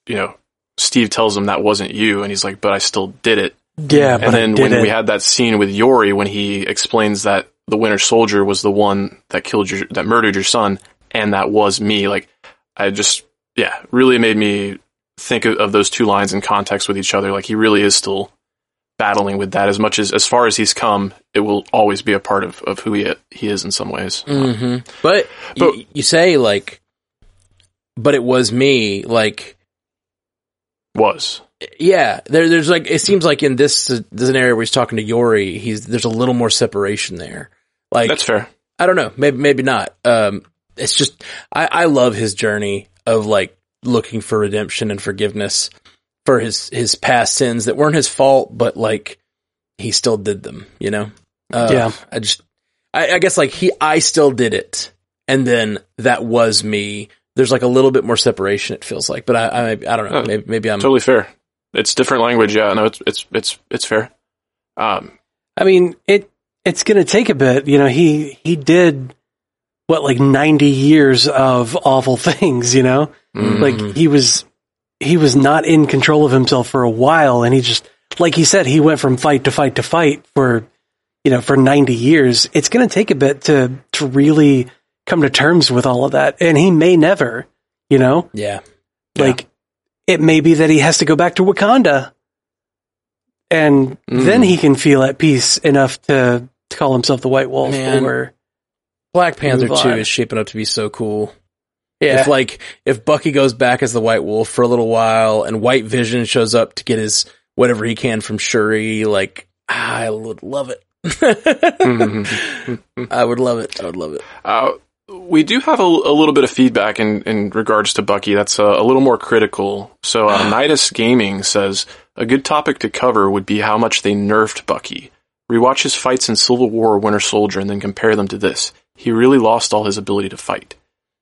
you know Steve tells him that wasn't you, and he's like, "But I still did it." Yeah, but and then when it. we had that scene with Yori when he explains that the Winter Soldier was the one that killed your that murdered your son, and that was me. Like I just yeah, really made me think of, of those two lines in context with each other. Like he really is still battling with that as much as as far as he's come. It will always be a part of, of who he he is in some ways. hmm But, But- you, you say like, but it was me. Like, Was yeah, there, there's like it seems like in this this area where he's talking to Yori, he's there's a little more separation there. Like that's fair. I don't know, maybe maybe not. Um, it's just I I love his journey of like looking for redemption and forgiveness for his his past sins that weren't his fault, but like he still did them. You know? Uh, Yeah. I just I, I guess like he I still did it, and then that was me. There's like a little bit more separation. It feels like, but I I, I don't know. Oh, Maybe, maybe I'm Totally fair. It's different language. Yeah, no, it's it's it's it's fair. Um, I mean, it it's going to take a bit. You know, he he did what like 90 years of awful things, you know? mm, Like he was he was not in control of himself for a while and he just like he said he went from fight to fight to fight for you know, for 90 years. It's going to take a bit to to really come to terms with all of that and he may never, you know? yeah. Like it may be that he has to go back to Wakanda and Mm. then he can feel at peace enough to, to call himself the White Wolf Man. or Black Panther 2 is shaping up to be so cool. yeah. If like if Bucky goes back as the White Wolf for a little while and White Vision shows up to get his whatever he can from Shuri, like I would love it. Mhm. I would love it. I would love it. Uh, we do have a, a little bit of feedback in, in regards to Bucky that's uh, a little more critical. So, uh, Nidus Gaming says a good topic to cover would be how much they nerfed Bucky. Rewatch his fights in Civil War Winter Soldier and then compare them to this. He really lost all his ability to fight.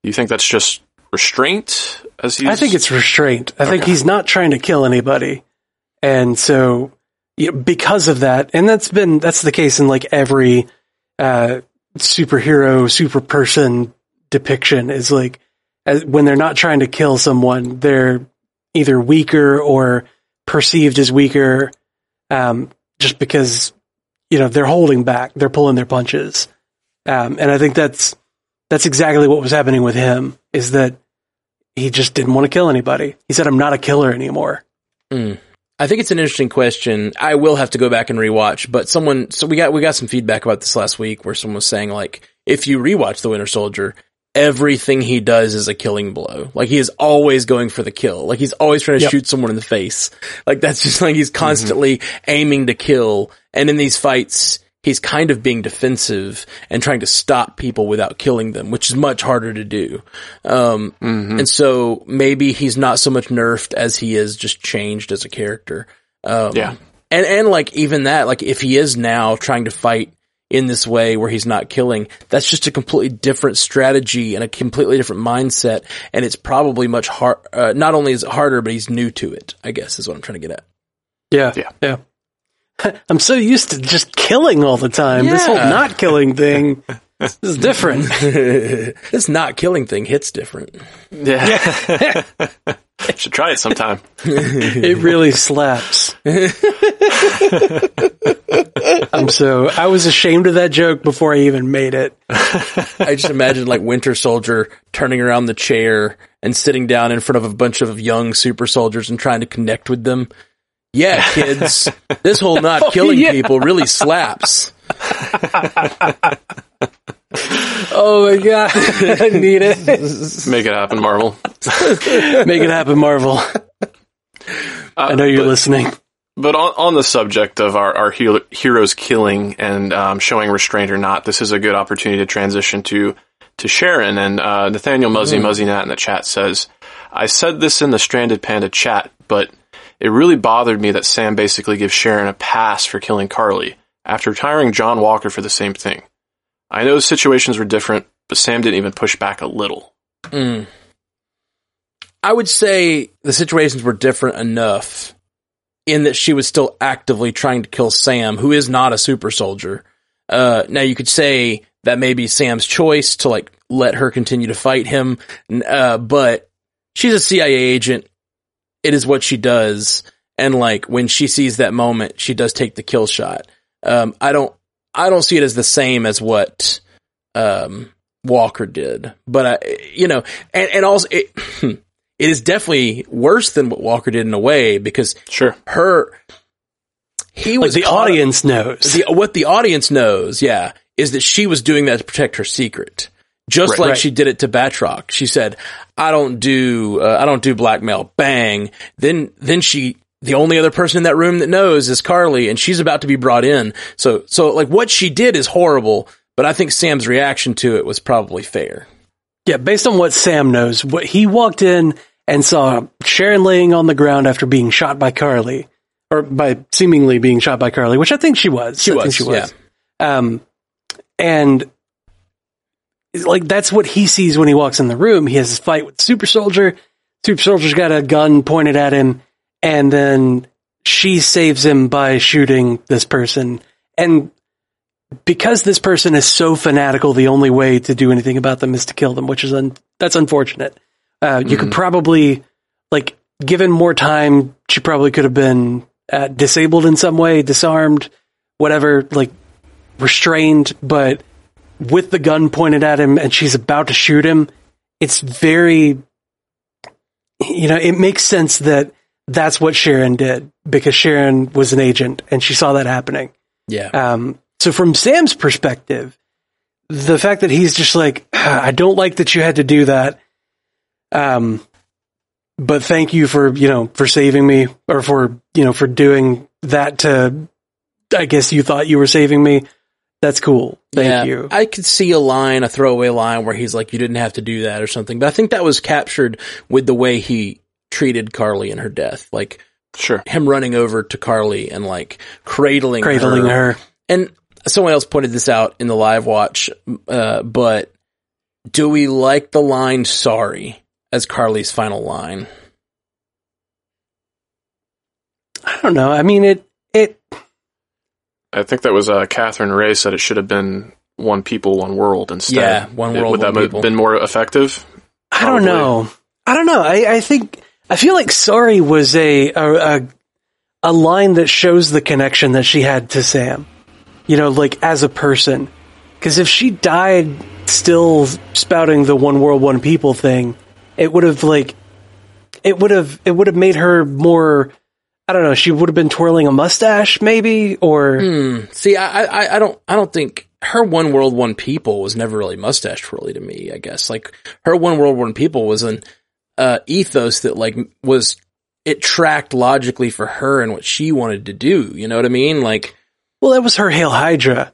Do you think that's just restraint? As he's, I think it's restraint. I think he's not trying to kill anybody. And so you know, because of that, and that's been that's the case in like every uh superhero, super person depiction is like as, when they're not trying to kill someone, they're either weaker or perceived as weaker um just because you know, they're holding back, they're pulling their punches. Um and I think that's that's exactly what was happening with him is that he just didn't want to kill anybody. He said, I'm not a killer anymore. Mm. I think it's an interesting question. I will have to go back and rewatch, but someone, so we got, we got some feedback about this last week where someone was saying like, if you rewatch The Winter Soldier, everything he does is a killing blow. Like he is always going for the kill. Like he's always trying to Yep. shoot someone in the face. Like that's just like he's constantly aiming to kill. And in these fights, he's kind of being defensive and trying to stop people without killing them, which is much harder to do. Um, Mhm. and so maybe he's not so much nerfed as he is just changed as a character. Um, Yeah. And, and like even that, like if he is now trying to fight in this way where he's not killing, that's just a completely different strategy and a completely different mindset. And it's probably much hard, uh, not only is it harder, but he's new to it, I guess is what I'm trying to get at. Yeah. Yeah. Yeah. I'm so used to just killing all the time. This whole not killing thing is different. this not killing thing hits different. Yeah. Should try it sometime. It really slaps. I'm so I was ashamed of that joke before I even made it. I just imagine like Winter Soldier turning around the chair and sitting down in front of a bunch of young super soldiers and trying to connect with them. Yeah, kids, this whole not killing yeah. people really slaps. Oh my god. I need it. Make it happen, Marvel. Make it happen, Marvel. I know you're but- listening. But on, on the subject of our, our hero, heroes killing and um, showing restraint or not, this is a good opportunity to transition to to Sharon. And uh, Nathaniel Muzzy Muzzy Nat in the chat says, I said this in the Stranded Panda chat, but it really bothered me that Sam basically gives Sharon a pass for killing Karli after retiring John Walker for the same thing. I know situations were different, but Sam didn't even push back a little. Mm. I would say the situations were different enough in that she was still actively trying to kill Sam, who is not a super soldier. Uh, now you could say that may be Sam's choice to like let her continue to fight him, uh, but she's a CIA agent. It is what she does, and like when she sees that moment, she does take the kill shot. Um, I don't, I don't see it as the same as what um, Walker did, but I, you know, and, and also it, it is definitely worse than what Walker did in a way because Sure. her he Like was the caught- audience knows. the, what the audience knows, yeah, is that she was doing that to protect her secret. Just Right. like Right. she did it to Batroc. She said, "I don't do, uh, I don't do blackmail." Bang. Then, then she, the only other person in that room that knows is Karli, and she's about to be brought in. So, so like what she did is horrible, but I think Sam's reaction to it was probably fair. Yeah, based on what Sam knows, what he walked in and saw Sharon laying on the ground after being shot by Karli, or by seemingly being shot by Karli, which I think she was. She I was, she was. Um, and like that's what he sees when he walks in the room. He has this fight with Super Soldier. Super Soldier's got a gun pointed at him, and then she saves him by shooting this person. And because this person is so fanatical, the only way to do anything about them is to kill them, which is un- that's unfortunate. Uh, You could probably, like, given more time, she probably could have been uh, disabled in some way, disarmed, whatever, like restrained. But with the gun pointed at him, and she's about to shoot him, it's very, you know, it makes sense that that's what Sharon did because Sharon was an agent and she saw that happening. Yeah. Um, so from Sam's perspective, the fact that he's just like, "Ah, I don't like that you had to do that. Um, but thank you for, you know, for saving me or for, you know, for doing that to, I guess you thought you were saving me. That's cool. Thank yeah, you. I could see a line, a throwaway line where he's like, you didn't have to do that or something. But I think that was captured with the way he treated Karli in her death. Like Sure. him running over to Karli and like cradling, Cradling her. And someone else pointed this out in the live watch, uh, but do we like the line sorry as Karli's final line? I don't know. I mean, it, it, I think that was uh, Catherine Ray said it should have been one people, one world instead. Yeah, one It- world, Would that have been more effective? I don't know. I don't know. I, I think I feel like sorry was a, a a a line that shows the connection that she had to Sam. You know, like as a person. Because if she died still spouting the one world, one people thing, it would have like it would have it would have made her more. I don't know. She would have been twirling a mustache, maybe, or Hmm. See, I, I, I don't, I don't think her one world, one people was never really mustache twirly to me. I guess like her one world, one people was an uh, ethos that like was it tracked logically for her and what she wanted to do. You know what I mean? Like, well, that was her Hail Hydra.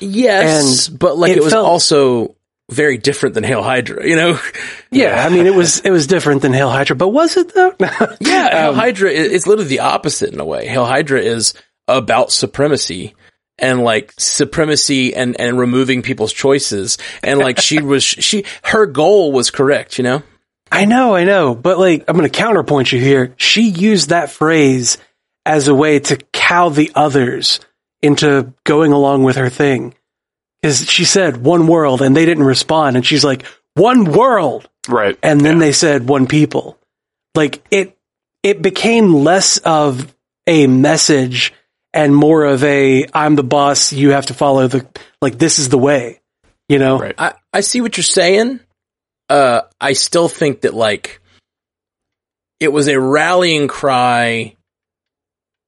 yes, And but like it, it was felt- also very different than Hail Hydra. You know? Yeah, I mean, it was it was different than Hail Hydra, but was it though? Yeah, Hail Um, Hydra is it's literally the opposite in a way. Hail Hydra is about supremacy and like supremacy and and removing people's choices and like she was she her goal was correct, you know? I know, I know, but like, I'm going to counterpoint you here. She used that phrase as a way to cow the others into going along with her thing. Because she said one world and they didn't respond. And she's like, one world. Right. And then they said one people. Like it, it became less of a message and more of a, I'm the boss. You have to follow the, like, this is the way, you know? Right. I I see what you're saying. Uh I still think that like it was a rallying cry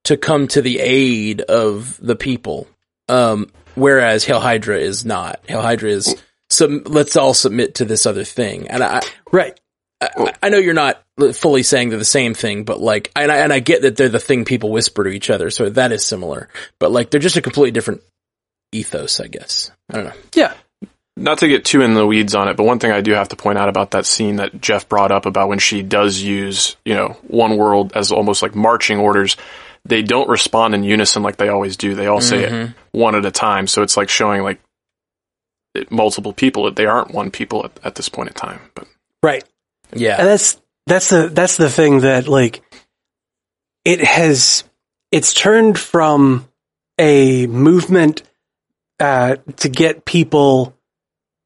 to come to the aid of the people. Um whereas Hail Hydra is not. Hail Hydra is sub- let's all submit to this other thing. And I, Right. I, I know you're not fully saying they're the same thing, but like, and I, and I get that they're the thing people whisper to each other, so that is similar. But like, they're just a completely different ethos, I guess. I don't know. Yeah. Not to get too in the weeds on it, but one thing I do have to point out about that scene that Jeff brought up about when she does use, you know, one world as almost like marching orders, they don't respond in unison like they always do. They all say it one at a time. So it's like showing like it- multiple people that they aren't one people at, at this point in time. But Right. Yeah. And that's that's the that's the thing that like it has it's turned from a movement uh, to get people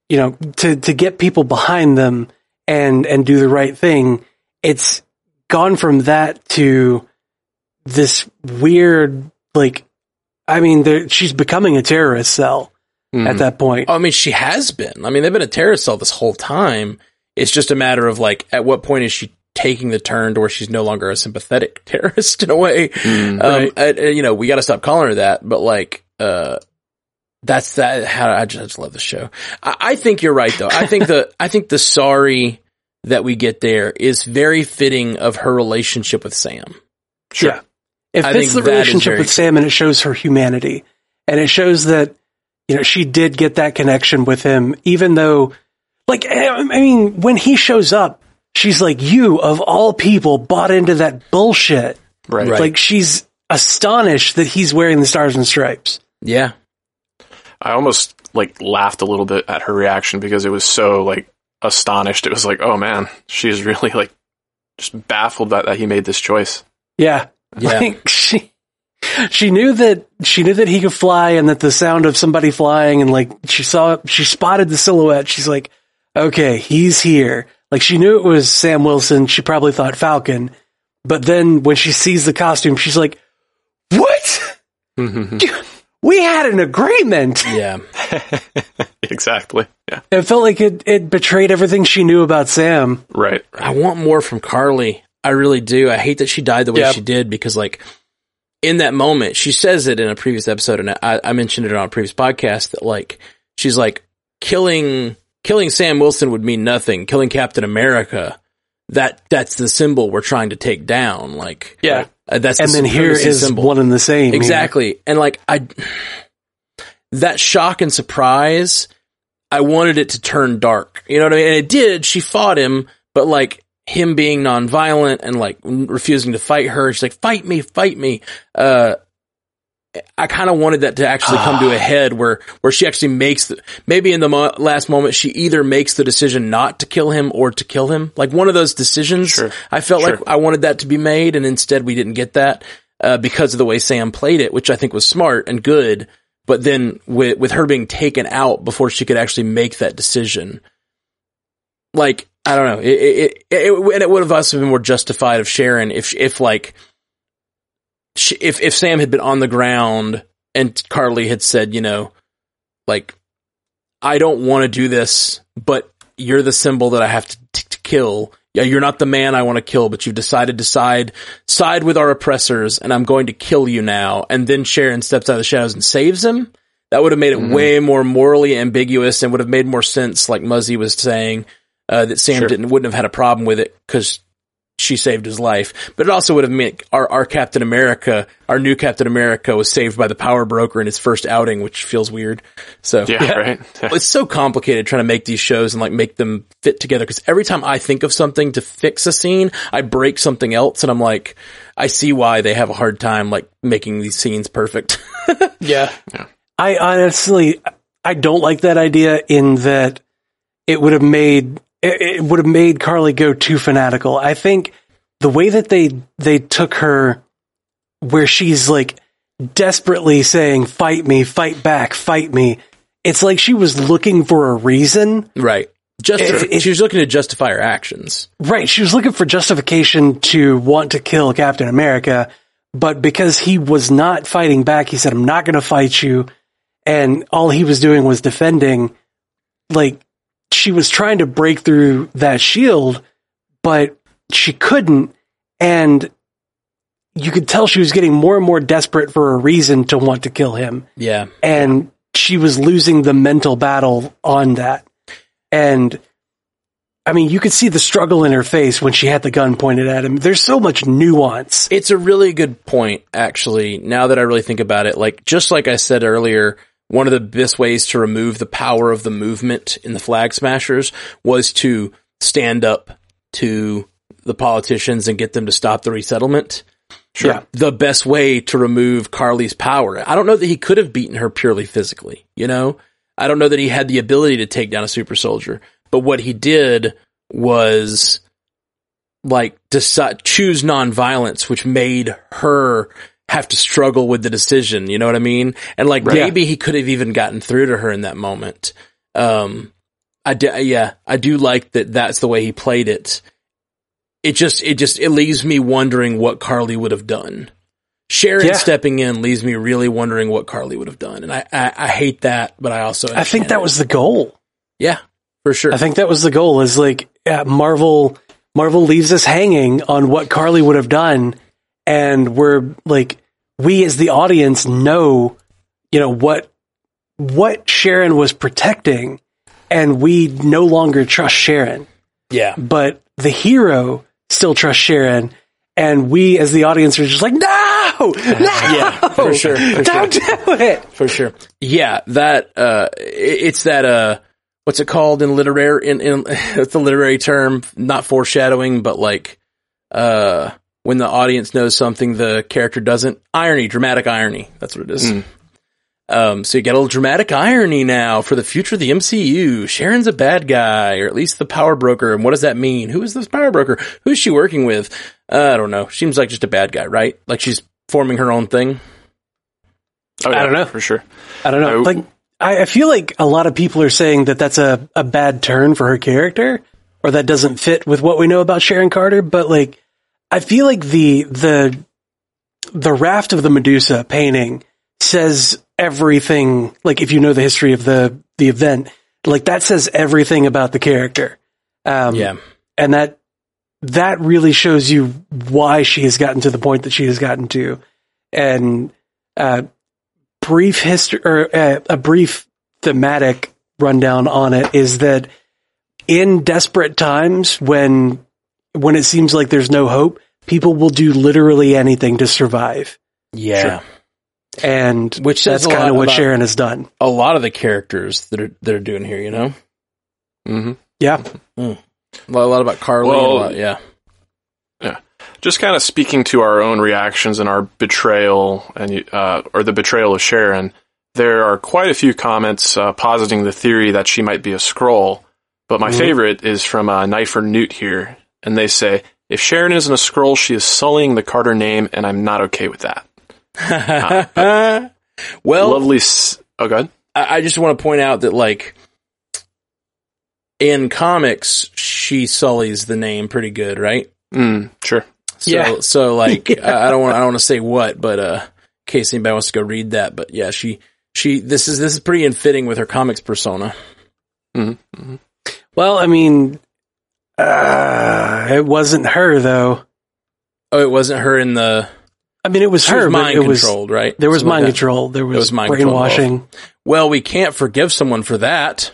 you know to to get people behind them and and do the right thing it's gone from that to this weird like i mean there, she's becoming a terrorist cell Mhm. at that point I mean, she has been. I mean, they've been a terrorist cell this whole time. It's just a matter of like, at what point is she taking the turn to where she's no longer a sympathetic terrorist in a way. Mm, um, right. and- and, you know, we got to stop calling her that. But like, uh, that's that. How I just, I just love the show. I, I think you're right though. I think the I think the sorry that we get there is very fitting of her relationship with Sam. Sure. Yeah. It I fits the relationship with Sam and it shows her humanity. And it shows that, you know, she did get that connection with him, even though, like, I I mean, when he shows up, she's like, you of all people bought into that bullshit. Right. Right. Like, she's astonished that he's wearing the stars and stripes. Yeah, I almost like laughed a little bit at her reaction because it was so like astonished. It was like, oh man, she's really like just baffled that, that he made this choice. Yeah. Yeah. Like, she, she knew that, she knew that he could fly and that the sound of somebody flying and like, she saw, she spotted the silhouette. She's like, okay, he's here. Like, she knew it was Sam Wilson. She probably thought Falcon. But then when she sees the costume, she's like, what? Mm-hmm. We had an agreement. yeah. exactly. Yeah. It felt like it, it betrayed everything she knew about Sam. Right. I want more from Karli. I really do. I hate that she died the way Yeah. she did because, like, in that moment, she says it in a previous episode, and I, I mentioned it on a previous podcast that, like, she's like, killing killing Sam Wilson would mean nothing. Killing Captain America, that that's the symbol we're trying to take down. Like, Yeah. uh, that's And the then here is symbol. one and the same. here. Exactly. And like I that shock and surprise, I wanted it to turn dark. You know what I mean? And it did. She fought him, but like him being nonviolent and like refusing to fight her, she's like, "Fight me, fight me." Uh I kind of wanted that to actually come to a head where where she actually makes the maybe in the mo- last moment she either makes the decision not to kill him or to kill him like one of those decisions. Sure. I felt Sure. like I wanted that to be made, and instead we didn't get that uh, because of the way Sam played it, which I think was smart and good. But then with with her being taken out before she could actually make that decision, like I don't know, it it, it, it and it would have also been more justified of Sharon if if like if if Sam had been on the ground and Karli had said, you know, like I don't want to do this, but you're the symbol that I have to, t- to kill. Yeah, you're not the man I want to kill, but you've decided to side side with our oppressors, and I'm going to kill you now. And then Sharon steps out of the shadows and saves him. That would have made it Mhm. way more morally ambiguous and would have made more sense, like Muzzy was saying, uh, that Sam Sure. didn't wouldn't have had a problem with it because she saved his life. But it also would have meant our, our Captain America, our new Captain America, was saved by the power broker in his first outing, which feels weird. So Yeah. Right. it's so complicated trying to make these shows and like make them fit together because every time I think of something to fix a scene, I break something else and I'm like, I see why they have a hard time like making these scenes perfect. Yeah. Yeah. I honestly, I don't like that idea in that it would have made, it, it would have made Karli go too fanatical. I think the way that they, they took her where she's like desperately saying, fight me, fight back, fight me. It's like she was looking for a reason. right. Just It- it- she was looking to justify her actions. Right. She was looking for justification to want to kill Captain America, but because he was not fighting back, he said, I'm not going to fight you. And all he was doing was defending. Like, she was trying to break through that shield, but she couldn't. And you could tell she was getting more and more desperate for a reason to want to kill him Yeah. and she was losing the mental battle on that. And I mean, you could see the struggle in her face when she had the gun pointed at him. There's so much nuance. It's a really good point, actually. Now that I really think about it, like just like I said earlier, one of the best ways to remove the power of the movement in the Flag Smashers was to stand up to the politicians and get them to stop the resettlement. Sure. Yeah. The best way to remove Karli's power. I don't know that he could have beaten her purely physically, you know? I don't know that he had the ability to take down a super soldier, but what he did was like decide choose nonviolence, which made her have to struggle with the decision. You know what I mean? And like Right. maybe he could have even gotten through to her in that moment. Um, I d- yeah, I do like that. That's the way he played it. It just, it just, it leaves me wondering what Karli would have done. Sharon Yeah. stepping in leaves me really wondering what Karli would have done, and I, I, I hate that, but I also, I think that it. was the goal. yeah, for sure. I think that was the goal is like uh, Marvel Marvel leaves us hanging on what Karli would have done, and we're like, we as the audience know, you know what what Sharon was protecting, and we no longer trust Sharon, Yeah. but the hero still trusts Sharon. And we, as the audience, are just like, no, no, Yeah, for sure, for don't do it. For sure. Yeah, that uh it's that uh what's it called in literary in, in it's a literary term, not foreshadowing, but like uh when the audience knows something the character doesn't. Irony, dramatic irony. That's what it is. Mm. Um, so you get a little dramatic irony now for the future of the MCU. Sharon's a bad guy, or at least the power broker. And what does that mean? Who is this power broker? Who's she working with? Uh, I don't know. Seems like just a bad guy, right? Like she's forming her own thing. Oh, I don't know. for sure. I don't know. I- like, I, I feel like a lot of people are saying that that's a, a bad turn for her character, or that doesn't fit with what we know about Sharon Carter. But like, I feel like the the the raft of the Medusa painting says everything. Like, if you know the history of the the event, like that says everything about the character. Um, Yeah. and that that really shows you why she has gotten to the point that she has gotten to and uh brief history or uh, a brief thematic rundown on it is that in desperate times when when it seems like there's no hope people will do literally anything to survive. Yeah. and Which that's kind of what Sharon has done. a lot of the characters that are that are doing here, you know, hmm yeah. A lot, a lot about Karli. and a Well- lot- yeah, Just kind of speaking to our own reactions and our betrayal and uh, or the betrayal of Sharon. There are quite a few comments uh, positing the theory that she might be a Skrull, but my Mhm. favorite is from uh, Knifer Newt here, and they say if Sharon isn't a Skrull, she is sullying the Carter name, and I'm not okay with that. well, Lovely. S- oh, God. I, I just want to point out that like in comics, she sullies the name pretty good, right? Mm, sure. So, Yeah. So like, I, I don't want I don't want to say what, but uh, in case anybody wants to go read that, but yeah, she she this is this is pretty in fitting with her comics persona. Mm-hmm. well i mean uh it wasn't her though Oh, it wasn't her in the i mean it was she her was but mind it was controlled, right? There was Something mind like control. There was, was mind control brainwashing. Well, we can't forgive someone for that.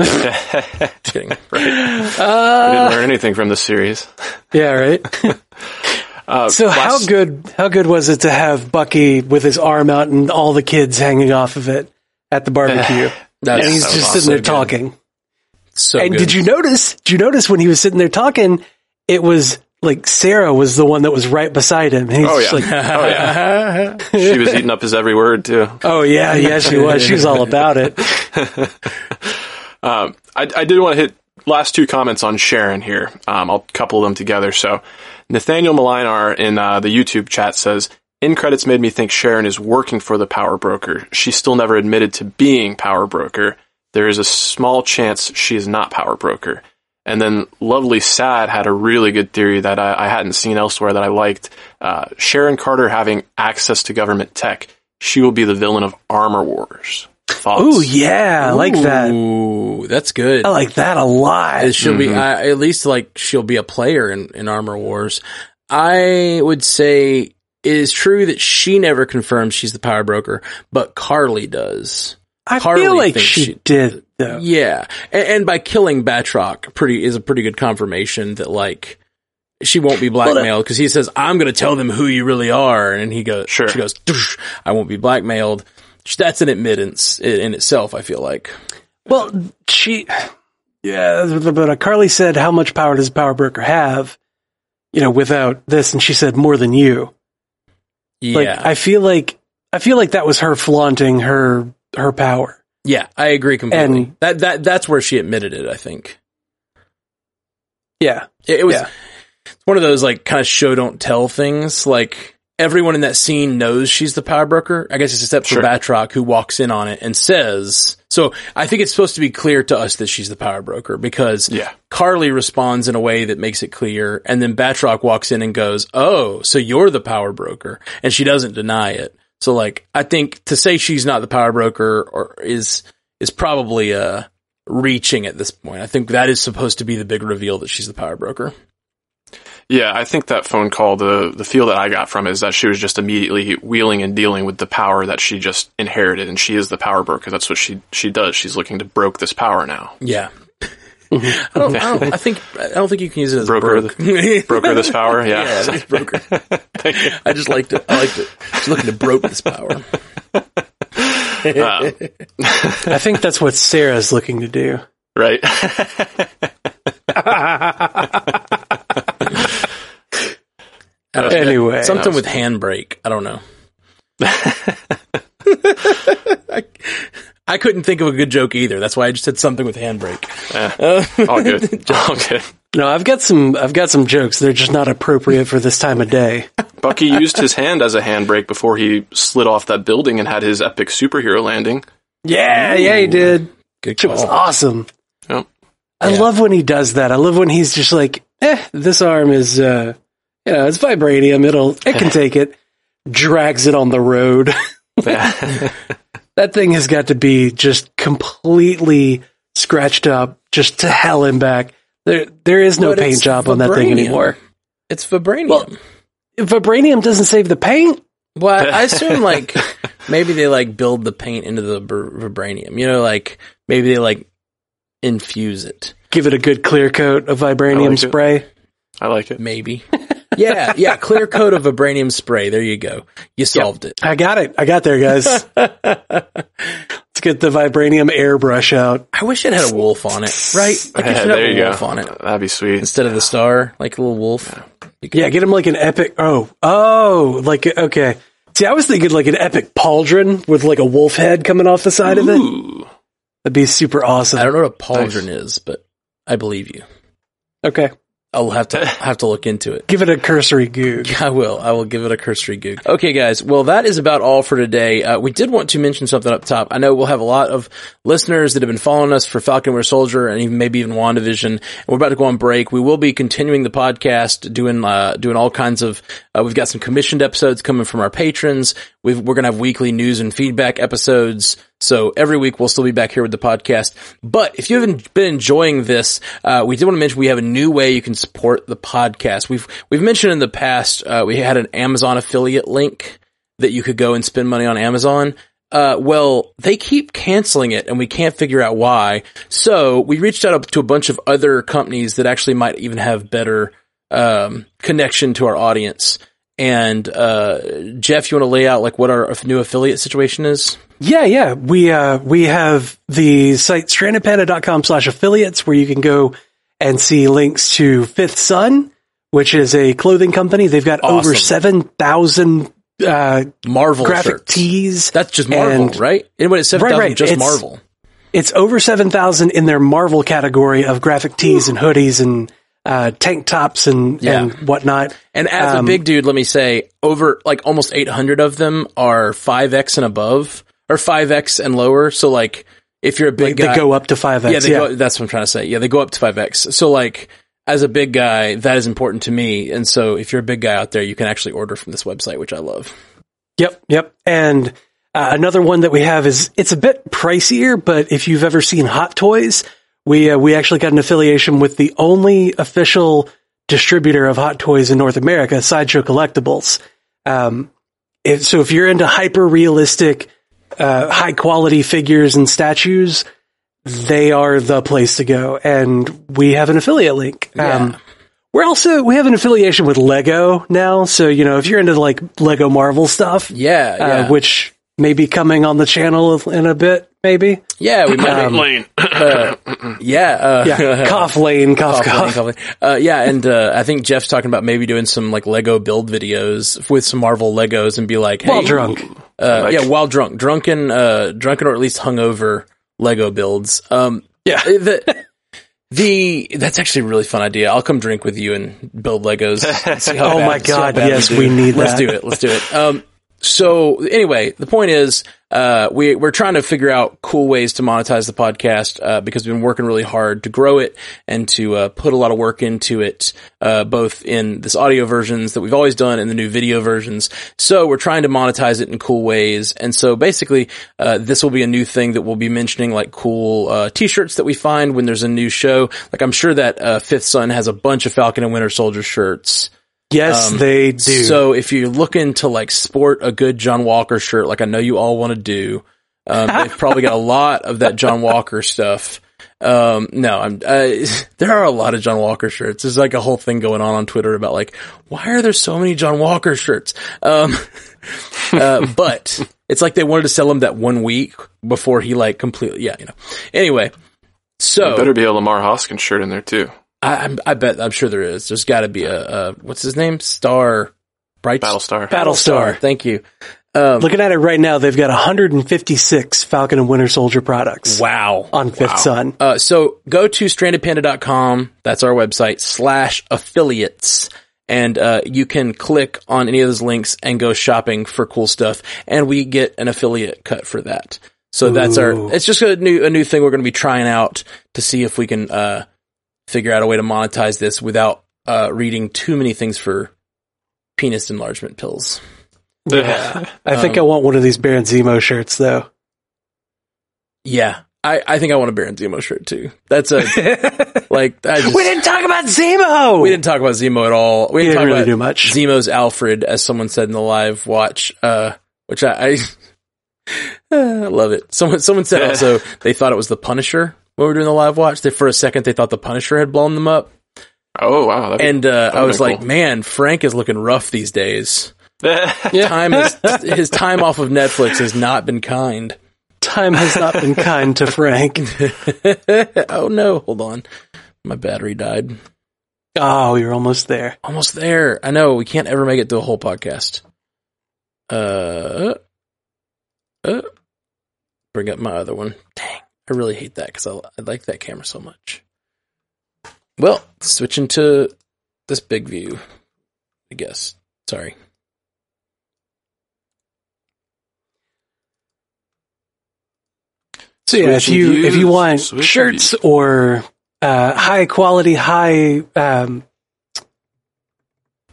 Just kidding. Right. I Uh, didn't learn anything from this series. yeah, right. Uh, so how good how good was it to have Bucky with his arm out and all the kids hanging off of it at the barbecue? That's and he's just sitting so there good. talking. So and good. did you notice? Did you notice when he was sitting there talking? It was like Sarah was the one that was right beside him. He's Oh, yeah. like, Oh, yeah. She was eating up his every word, too. oh yeah, yeah, she was. She was all about it. Um, I, I did want to hit last two comments on Sharon here. Um, I'll couple them together. So, Nathaniel Malinar in uh, the YouTube chat says, "In credits made me think Sharon is working for the Power Broker. She still never admitted to being Power Broker. There is a small chance she is not Power Broker." And then Lovely Sad had a really good theory that I, I hadn't seen elsewhere that I liked. Uh, Sharon Carter having access to government tech. She will be the villain of Armor Wars. Thoughts? Oh yeah, I like that. Ooh, that's good. I like that a lot. She'll be Mhm. I at least like she'll be a player in, in Armor Wars. I would say it is true that she never confirms she's the power broker, but Karli does. I Harley feel like she, she- did though. Yeah, and, and by killing Batroc, pretty is a pretty good confirmation that like she won't be blackmailed because he says I'm going to tell them who you really are, and he goes, Sure. she goes, I won't be blackmailed. That's an admittance in, in itself. I feel like. Well, she, yeah, but uh, Karli said, "How much power does a power broker have?" You know, without this, and she said, "More than you." Yeah, Like, I feel like I feel like that was her flaunting her her power. yeah, I agree completely. And- that that that's where she admitted it. I think. Yeah, It, it was Yeah. it's one of those like kind of show don't tell things. Like everyone in that scene knows she's the power broker. I guess it's except for Sure. Batroc, who walks in on it and says. So I think it's supposed to be clear to us that she's the power broker because Yeah. Karli responds in a way that makes it clear, and then Batroc walks in and goes, "Oh, so you're the power broker," and she doesn't deny it. So like I think to say she's not the power broker or is is probably a reaching at this point. I think that is supposed to be the big reveal that she's the power broker. Yeah, I think that phone call, the the feel that I got from it is that she was just immediately wheeling and dealing with the power that she just inherited, and she is the power broker. That's what she she does. She's looking to broke this power now. Yeah. I don't, I don't. I think. I don't think you can use it as Broker broke. Broker this power, yeah. yeah, it's broker. I just liked it. I liked it. She's looking to broke this power. Uh, I think that's what Sarah's looking to do. right. I don't- Anyway, something with handbrake. I don't know. I, I couldn't think of a good joke either. That's why I just said something with handbrake. All good. All good. no, I've got some. I've got some jokes. They're just not appropriate for this time of day. Bucky used his hand as a handbrake before he slid off that building and had his epic superhero landing. Yeah, yeah, he did. Good It was awesome. Yep. I Yeah. love when he does that. I love when he's just like, eh, this arm is, uh, you know, it's vibranium. It'll, it can take it. Drags it on the road. Yeah. that thing has got to be just completely scratched up, just to hell and back. There, there is no But paint it's job on that thing anymore. It's vibranium. Well- Vibranium doesn't save the paint. Well, I assume like maybe they like build the paint into the br- vibranium. You know, like maybe they like infuse it. Give it a good clear coat of vibranium like it. spray. I like it. Maybe. Yeah, yeah. Clear coat of vibranium spray. There you go. You solved it. I got it. I got there, guys. Let's get the vibranium airbrush out. I wish it had a wolf on it. Right? Like it Yeah, should there a you wolf go. on it That'd be sweet. instead of the star, like a little wolf. Yeah, get him like an epic. Oh, oh, like okay. See, I was thinking like an epic pauldron with like a wolf head coming off the side of it. That'd be super awesome. I don't know what a pauldron is, but I believe you. Okay, I'll have to have to look into it. give it a cursory goog. I will. I will give it a cursory goog. Okay, guys. Well, that is about all for today. Uh, we did want to mention something up top. I know we'll have a lot of listeners that have been following us for Falcon Winter Soldier and even maybe even WandaVision. And we're about to go on break. We will be continuing the podcast, doing uh, doing all kinds of. Uh, we've got some commissioned episodes coming from our patrons. We've, we're going to have weekly news and feedback episodes. So every week we'll still be back here with the podcast. But if you haven't been enjoying this, uh, we did want to mention we have a new way you can support the podcast. We've we've mentioned in the past uh, we had an Amazon affiliate link that you could go and spend money on Amazon. Uh, well, they keep canceling it and we can't figure out why. So we reached out to a bunch of other companies that actually might even have better, um, connection to our audience. And, uh, Jeff, you want to lay out like what our new affiliate situation is? Yeah, yeah. We uh we have the site strandedpanda.com slash affiliates where you can go and see links to Fifth Sun, which is a clothing company. They've got over seven thousand uh Marvel graphic shirts. tees. That's just Marvel, And- right? Anybody at 7,000 right. just It's- Marvel. It's over seven thousand in their Marvel category of graphic tees and hoodies and uh tank tops and, Yeah. and whatnot. And as a Um, big dude, let me say, over like almost 800 of them are 5X and above, or 5X and lower. So like, if you're a big they guy, go up to five yeah, X. they Yeah, go, that's what I'm trying to say. Yeah, they go up to 5X. So like, as a big guy, that is important to me. And so if you're a big guy out there, you can actually order from this website, which I love. Yep, yep. And uh, another one that we have is it's a bit pricier, but if you've ever seen Hot Toys, we uh, we actually got an affiliation with the only official distributor of Hot Toys in North America, Sideshow Collectibles. Um, so if you're into hyper realistic, uh, high quality figures and statues, they are the place to go. And we have an affiliate link. Um, we're also, we have an affiliation with Lego now. So, you know, if you're into like Lego Marvel stuff, Yeah, yeah. uh, which may be coming on the channel in a bit, maybe. yeah, we might, um, Lane. uh, yeah, uh, Yeah, cough lane, cough, Cough lane, cough. cough lane. Uh, yeah, and uh, I think Jeff's talking about maybe doing some like Lego build videos with some Marvel Legos and be like, hey, While drunk. Uh, Like- yeah, while drunk, drunken, uh, drunken or at least hungover Lego builds. Um, Yeah. the, the that's actually a really fun idea. I'll come drink with you and build Legos. see how Oh bad- my see how God, yes, do. we need Let's that. do it. Let's do it. Um, so anyway, the point is, uh, we, we're trying to figure out cool ways to monetize the podcast, uh, because we've been working really hard to grow it and to, uh, put a lot of work into it, uh, both in this audio versions that we've always done and the new video versions. So we're trying to monetize it in cool ways. And so basically, uh, this will be a new thing that we'll be mentioning like cool, uh, t-shirts that we find when there's a new show. Like I'm sure that, uh, Fifth Sun has a bunch of Falcon and Winter Soldier shirts. Yes, Um, they do. So if you're looking to like sport a good John Walker shirt, like I know you all want to do, um, they've probably got a lot of that John Walker stuff. Um, no, I'm, uh, there are a lot of John Walker shirts. There's like a whole thing going on on Twitter about like, why are there so many John Walker shirts? Um, uh, but it's like they wanted to sell him that one week before he like completely, yeah, you know. Anyway, so Better be a Lemar Hoskins shirt in there too. I, I'm, I bet, I'm sure there is. There's got to be a, a, what's his name? Star, Bright Battlestar. Battlestar. Thank you. Um, Looking at it right now, they've got 156 Falcon and Winter Soldier products wow. on Fifth Sun. Uh, so go to strandedpanda.com. That's our website slash affiliates. And, uh, you can click on any of those links and go shopping for cool stuff. And we get an affiliate cut for that. So that's our, it's just a new, a new thing we're going to be trying out to see if we can, uh, figure out a way to monetize this without, uh, reading too many things for penis enlargement pills. Yeah. I think Um, I want one of these Baron Zemo shirts though. Yeah. I, I think I want a Baron Zemo shirt too. That's a, like, I just, we didn't talk about Zemo. We didn't talk about Zemo at all. We We didn't didn't talk really about do much. Zemo's Alfred, as someone said in the live watch, uh, which I, I, I love it. Someone, someone said also they thought it was the Punisher when we were doing the live watch. They, for a second, they thought the Punisher had blown them up. Oh wow. that'd be- And, uh, I been was like, cool. man, Frank is looking rough these days. Time is, his time off of Netflix has not been kind. Time has not been kind to Frank. oh no, hold on. My battery died. Oh, you're almost there. Almost there. I know we can't ever make it to a whole podcast. Uh, uh, bring up my other one. Dang, I really hate that because I, I like that camera so much. Well, switching to this big view, I guess. Sorry. So yeah, if Switching you if you want shirts views. or uh, high quality, high um,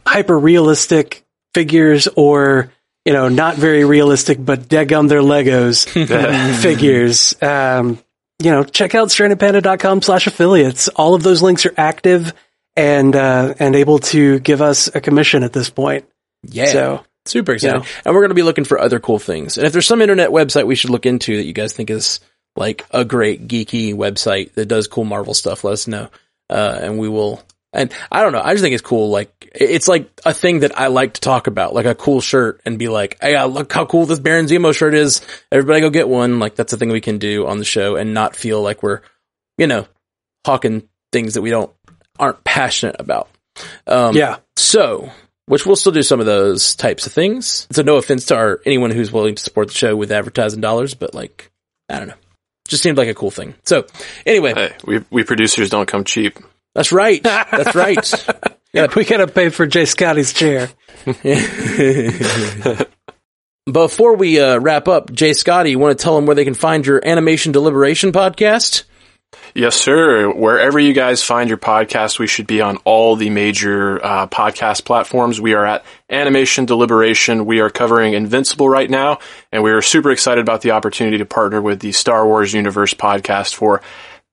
hyper realistic figures, or you know not very realistic but degum their Legos figures, um, you know check out strandedpanda.com slash affiliates. All of those links are active and uh, and able to give us a commission at this point. Yeah. So Super excited. Yeah. And we're going to be looking for other cool things. And if there's some internet website we should look into that you guys think is like a great geeky website that does cool Marvel stuff, let us know. Uh, and we will, and I don't know. I just think it's cool. Like, it's like a thing that I like to talk about, like a cool shirt and be like, Hey, look how cool this Baron Zemo shirt is. Everybody go get one. Like, that's a thing we can do on the show and not feel like we're, you know, hawking things that we don't, aren't passionate about. Um, yeah, so, which we'll still do some of those types of things. So no offense to our anyone who's willing to support the show with advertising dollars, but like, I don't know. Just seemed like a cool thing. So anyway, Hey, we we producers don't come cheap. That's right. That's right. Yeah. we gotta pay for Jay Scotty's chair. Before we uh, wrap up, Jay Scotty, you want to tell them where they can find your animation deliberation podcast? Yes, sir. Wherever you guys find your podcast, we should be on all the major uh, podcast platforms. We are at Animation Deliberation. We are covering Invincible right now, and we are super excited about the opportunity to partner with the Star Wars Universe podcast for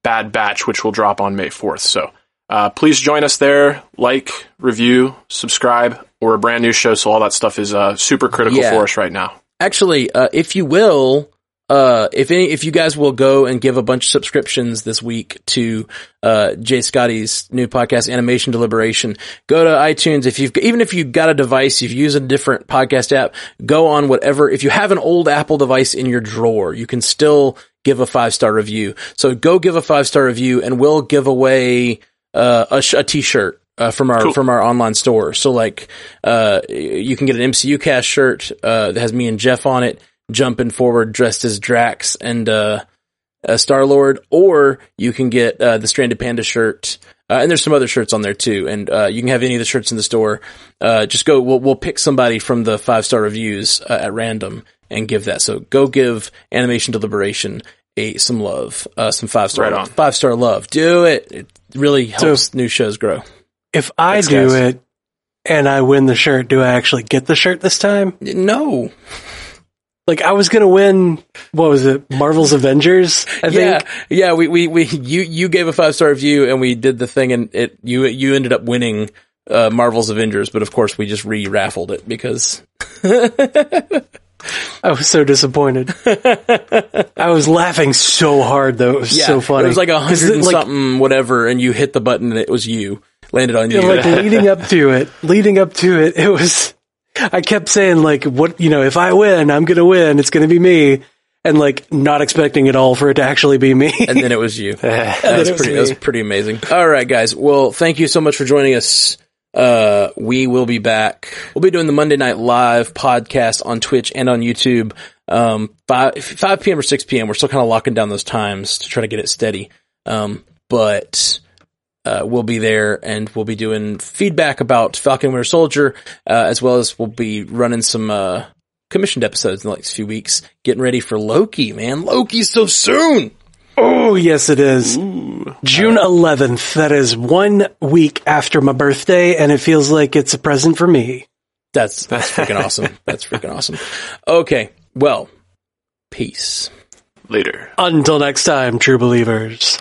Bad Batch, which will drop on May 4th. So uh, please join us there. Like, review, subscribe. We're a brand new show, so all that stuff is uh, super critical Yeah. for us right now. Actually, uh, if you will, uh, if any, if you guys will go and give a bunch of subscriptions this week to, uh, Jay Scotty's new podcast, Animation Deliberation, go to iTunes. If you've, even if you've got a device, you've used a different podcast app, go on whatever. If you have an old Apple device in your drawer, you can still give a five star review. So go give a five star review and we'll give away, uh, a, sh- a t-shirt. Uh, from our Cool. from our online store, so like, uh, you can get an MCU cast shirt uh, that has me and Jeff on it, jumping forward dressed as Drax and uh, Star Lord, or you can get uh, the Stranded Panda shirt Uh, and there's some other shirts on there too. And, uh, you can have any of the shirts in the store. Uh, just go, we'll, we'll pick somebody from the five star reviews uh, at random and give that. So go give Animation Deliberation a, some love, uh, some five star, Right five star love. Do it. Really helps new shows grow. If I Thanks, do guys. it and I win the shirt, do I actually get the shirt this time? No. Like I was gonna win. What was it? Marvel's Avengers. I yeah, think. yeah. We, we, we, you, you gave a five star review and we did the thing and it, you, you ended up winning, uh, Marvel's Avengers, but of course we just re-raffled it because I was so disappointed. I was laughing so hard though. It was yeah, so funny. it was like a hundred and like, something whatever and you hit the button and it was you, landed on you. like leading up to it, leading up to it, it was. I kept saying like, "What you know? If I win, I'm gonna win. It's gonna be me." And like, not expecting at all for it to actually be me. and then it was you. then That was it was pretty. That was pretty amazing. All right, guys. Well, thank you so much for joining us. Uh, we will be back. We'll be doing the Monday Night Live podcast on Twitch and on YouTube. Um, five five p.m. or six p.m. We're still kind of locking down those times to try to get it steady. Um, but uh, we'll be there and we'll be doing feedback about Falcon Winter Soldier, uh, as well as we'll be running some uh commissioned episodes in the next few weeks. Getting ready for Loki, man. Loki's so soon. Oh yes, it is. June 11th. That is one week after my birthday, and it feels like it's a present for me. That's that's freaking awesome. That's freaking awesome. Okay, well, peace. Later. Until next time, true believers.